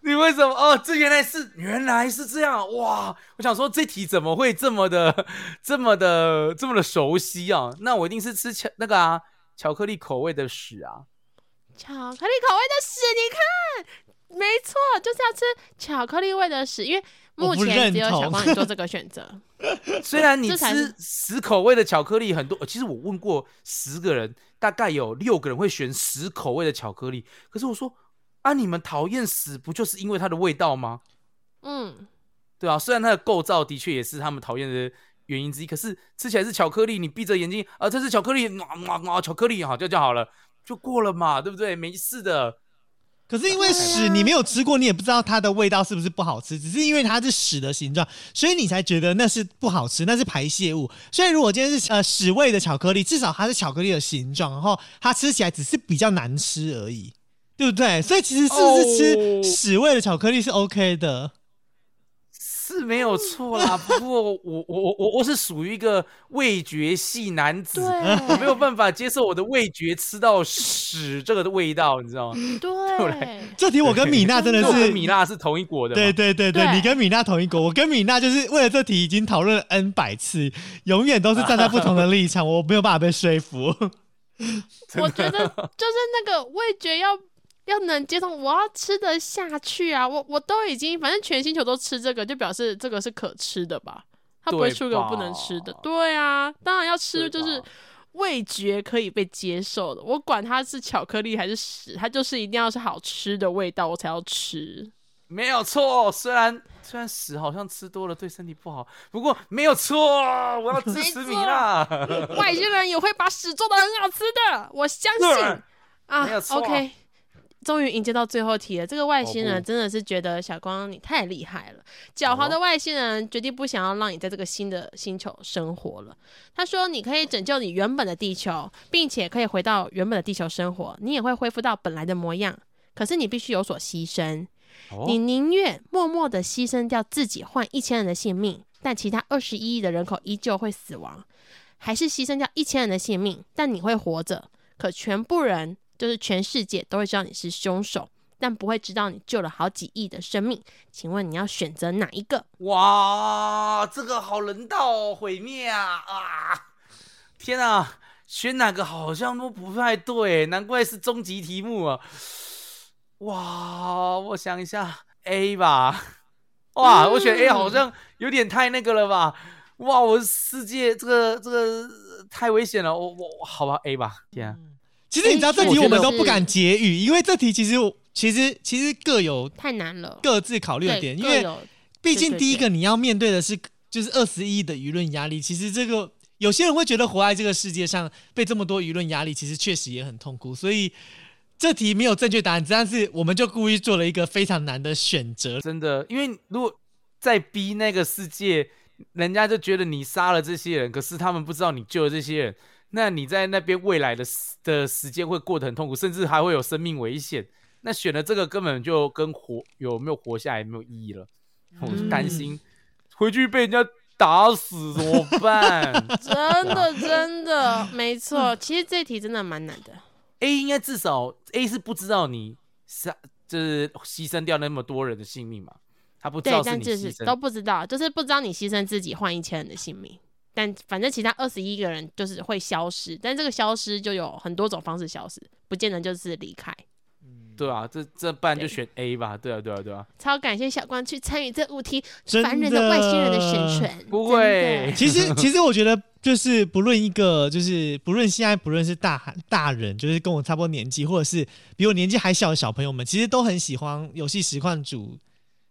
你为什么？哦，这原来是原来是这样哇！我想说这题怎么会这么的、这么的、这么的熟悉啊？那我一定是吃巧那个啊巧克力口味的屎啊！巧克力口味的屎，你看，没错，就是要吃巧克力味的屎，因为目前只有小光你做这个选择。*laughs* 虽然你吃屎口味的巧克力很多，呃其实我问过十个人，大概有六个人会选屎口味的巧克力。可是我说啊，你们讨厌屎不就是因为它的味道吗？嗯，对啊，虽然它的构造的确也是他们讨厌的原因之一，可是吃起来是巧克力，你闭着眼睛啊，这是巧克力，哇哇哇，巧克力好，就就好了，就过了嘛，对不对？没事的。可是因为屎你没有吃过，你也不知道它的味道是不是不好吃，只是因为它是屎的形状，所以你才觉得那是不好吃，那是排泄物。所以如果今天是呃屎味的巧克力，至少它是巧克力的形状，然后它吃起来只是比较难吃而已，对不对？所以其实是不是吃屎味的巧克力是 OK 的？是没有错啦，不过我我我我我是属于一个味觉系男子，我没有办法接受我的味觉吃到屎这个的味道，你知道吗？*laughs* 对，*laughs* 这题我跟米娜真的是米娜是同一国的，对对对对，对你跟米娜同一国，我跟米娜就是为了这题已经讨论了 N 百次，永远都是站在不同的立场，我没有办法被说服。*laughs* 我觉得就是那个味觉要要能接受，我要吃得下去啊！我我都已经反正全星球都吃这个，就表示这个是可吃的吧？它不会对出给我不能吃的吧。对啊，当然要吃就是味觉可以被接受的。我管它是巧克力还是屎，它就是一定要是好吃的味道我才要吃。没有错。虽然虽然屎好像吃多了对身体不好，不过没有错，我要支持你啦。外星人也会把屎做的很好吃的，我相信 *laughs* 啊没有。错 OK，终于迎接到最后题了。这个外星人真的是觉得小光你太厉害了，狡猾的外星人决定不想要让你在这个新的星球生活了。他说你可以拯救你原本的地球，并且可以回到原本的地球生活，你也会恢复到本来的模样。可是你必须有所牺牲，哦你宁愿默默的牺牲掉自己换一千人的性命，但其他二十一亿的人口依旧会死亡，还是牺牲掉一千人的性命，但你会活着，可全部人就是全世界都会知道你是凶手，但不会知道你救了好几亿的生命。请问你要选择哪一个？哇，这个好人道哦，毁灭啊啊！天啊，选哪个好像都不太对，难怪是终极题目啊！哇，我想一下，A 吧。哇，我选 A 好像有点太那个了吧？哇，我世界这个这个太危险了，我我好吧 A 吧，天啊！其实你知道这题我们都不敢结语，因为这题其实我其实其实各有太难了。各自考虑的，点，因为毕竟第一个你要面对的是就是二十亿的舆论压力，其实这个有些人会觉得活在这个世界上被这么多舆论压力，其实确实也很痛苦，所以这题没有正确答案，但是我们就故意做了一个非常难的选择。真的，因为如果在逼那个世界，人家就觉得你杀了这些人，可是他们不知道你救了这些人，那你在那边未来的时的时间会过得很痛苦，甚至还会有生命危险。那选了这个根本就跟活有没有活下来没有意义了，我是担心回去被人家打死怎么办 *laughs* 真的真的没错。其实这题真的蛮难的。？A 应该至少 A 是不知道你杀就是牺牲掉那么多人的性命嘛，他不知道，是但这是你牺牲都不知道，就是不知道你牺牲自己换一千人的性命。但反正其他二十一个人就是会消失，但这个消失就有很多种方式消失，不见得就是离开。对啊，这这不然就选 A 吧，对啊对啊对啊。超感谢小光去参与这五题真烦人的外星人的生存，不会其实，其实我觉得，就是不论一个，就是不论现在不论是大大人，就是跟我差不多年纪，或者是比我年纪还小的小朋友们，其实都很喜欢游戏实况主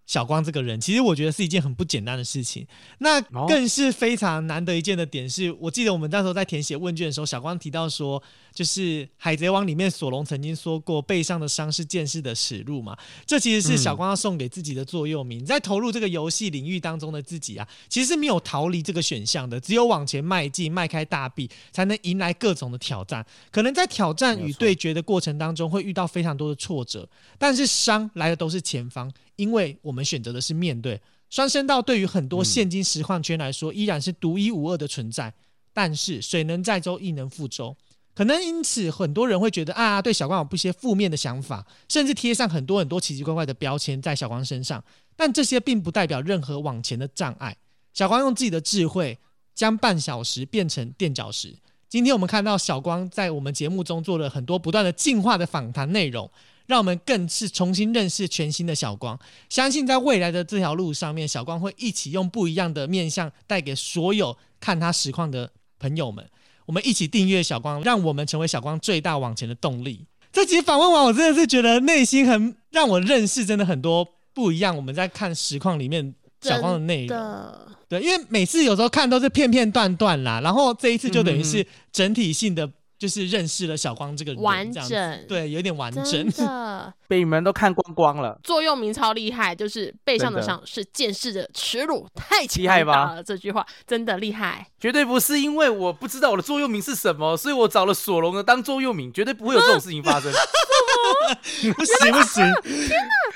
小光这个人。其实我觉得是一件很不简单的事情。那哦更是非常难得一见的点是，我记得我们那时候在填写问卷的时候，小光提到说，就是《海贼王》里面索隆曾经说过，背上的伤是剑士的耻辱嘛。这其实是小光要送给自己的座右铭。在投入这个游戏领域当中的自己啊，其实是没有逃离这个选项的，只有往前迈进，迈开大臂，才能迎来各种的挑战。可能在挑战与对决的过程当中，会遇到非常多的挫折，但是伤来的都是前方，因为我们选择的是面对。双声道对于很多现今实况圈来说，依然是独一无二的存在。但是水能载舟，亦能覆舟。可能因此，很多人会觉得啊，对小光有一些负面的想法，甚至贴上很多很多奇奇怪怪的标签在小光身上。但这些并不代表任何往前的障碍。小光用自己的智慧，将半小时变成垫脚石。今天我们看到小光在我们节目中做了很多不断的进化的访谈内容，让我们更是重新认识全新的小光。相信在未来的这条路上面，小光会一起用不一样的面向带给所有看他实况的朋友们。我们一起订阅小光，让我们成为小光最大往前的动力。这集访问完，我真的是觉得内心很让我认识真的很多不一样。我们在看实况里面小光的内容，对，因为每次有时候看都是片片段段啦，然后这一次就等于嗯是整体性的，就是认识了小光这个人完这样子整对，有点完整真。的 *laughs* 被你们都看光光了。座右铭超厉害，就是背上的伤是见识的耻辱，太强厉害吧。这句话真的厉害。绝对不是因为我不知道我的座右铭是什么，所以我找了索隆的当座右铭，绝对不会有这种事情发生。*laughs* 不行不行，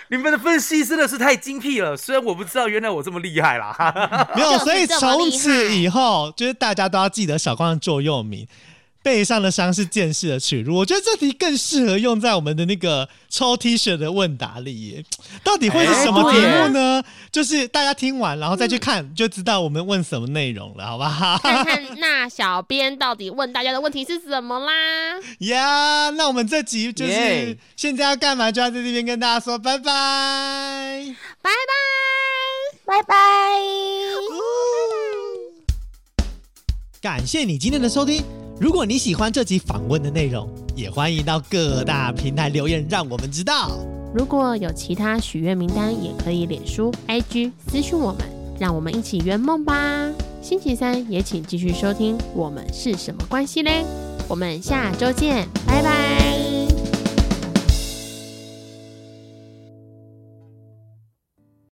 你们的分析真的是太精辟了，虽然我不知道原来我这么厉害啦。*laughs* 没有，所以从此以后，就是大家都要记得小光的座右铭。背上的伤是见识的耻辱，我觉得这题更适合用在我们的那个抽 T 恤的问答里耶。到底会是什么题目呢？就是大家听完然后再去看，就知道我们问什么内容了，好不好？看看那小编到底问大家的问题是什么啦？呀那我们这集就是耶现在要干嘛，就要在这边跟大家说拜拜。拜拜。拜拜。感谢你今天的收听。如果你喜欢这集访问的内容，也欢迎到各大平台留言，让我们知道。如果有其他许愿名单，也可以脸书、IG 私讯我们，让我们一起圆梦吧。星期三也请继续收听《我们是什么关系嘞》，我们下周见，拜拜。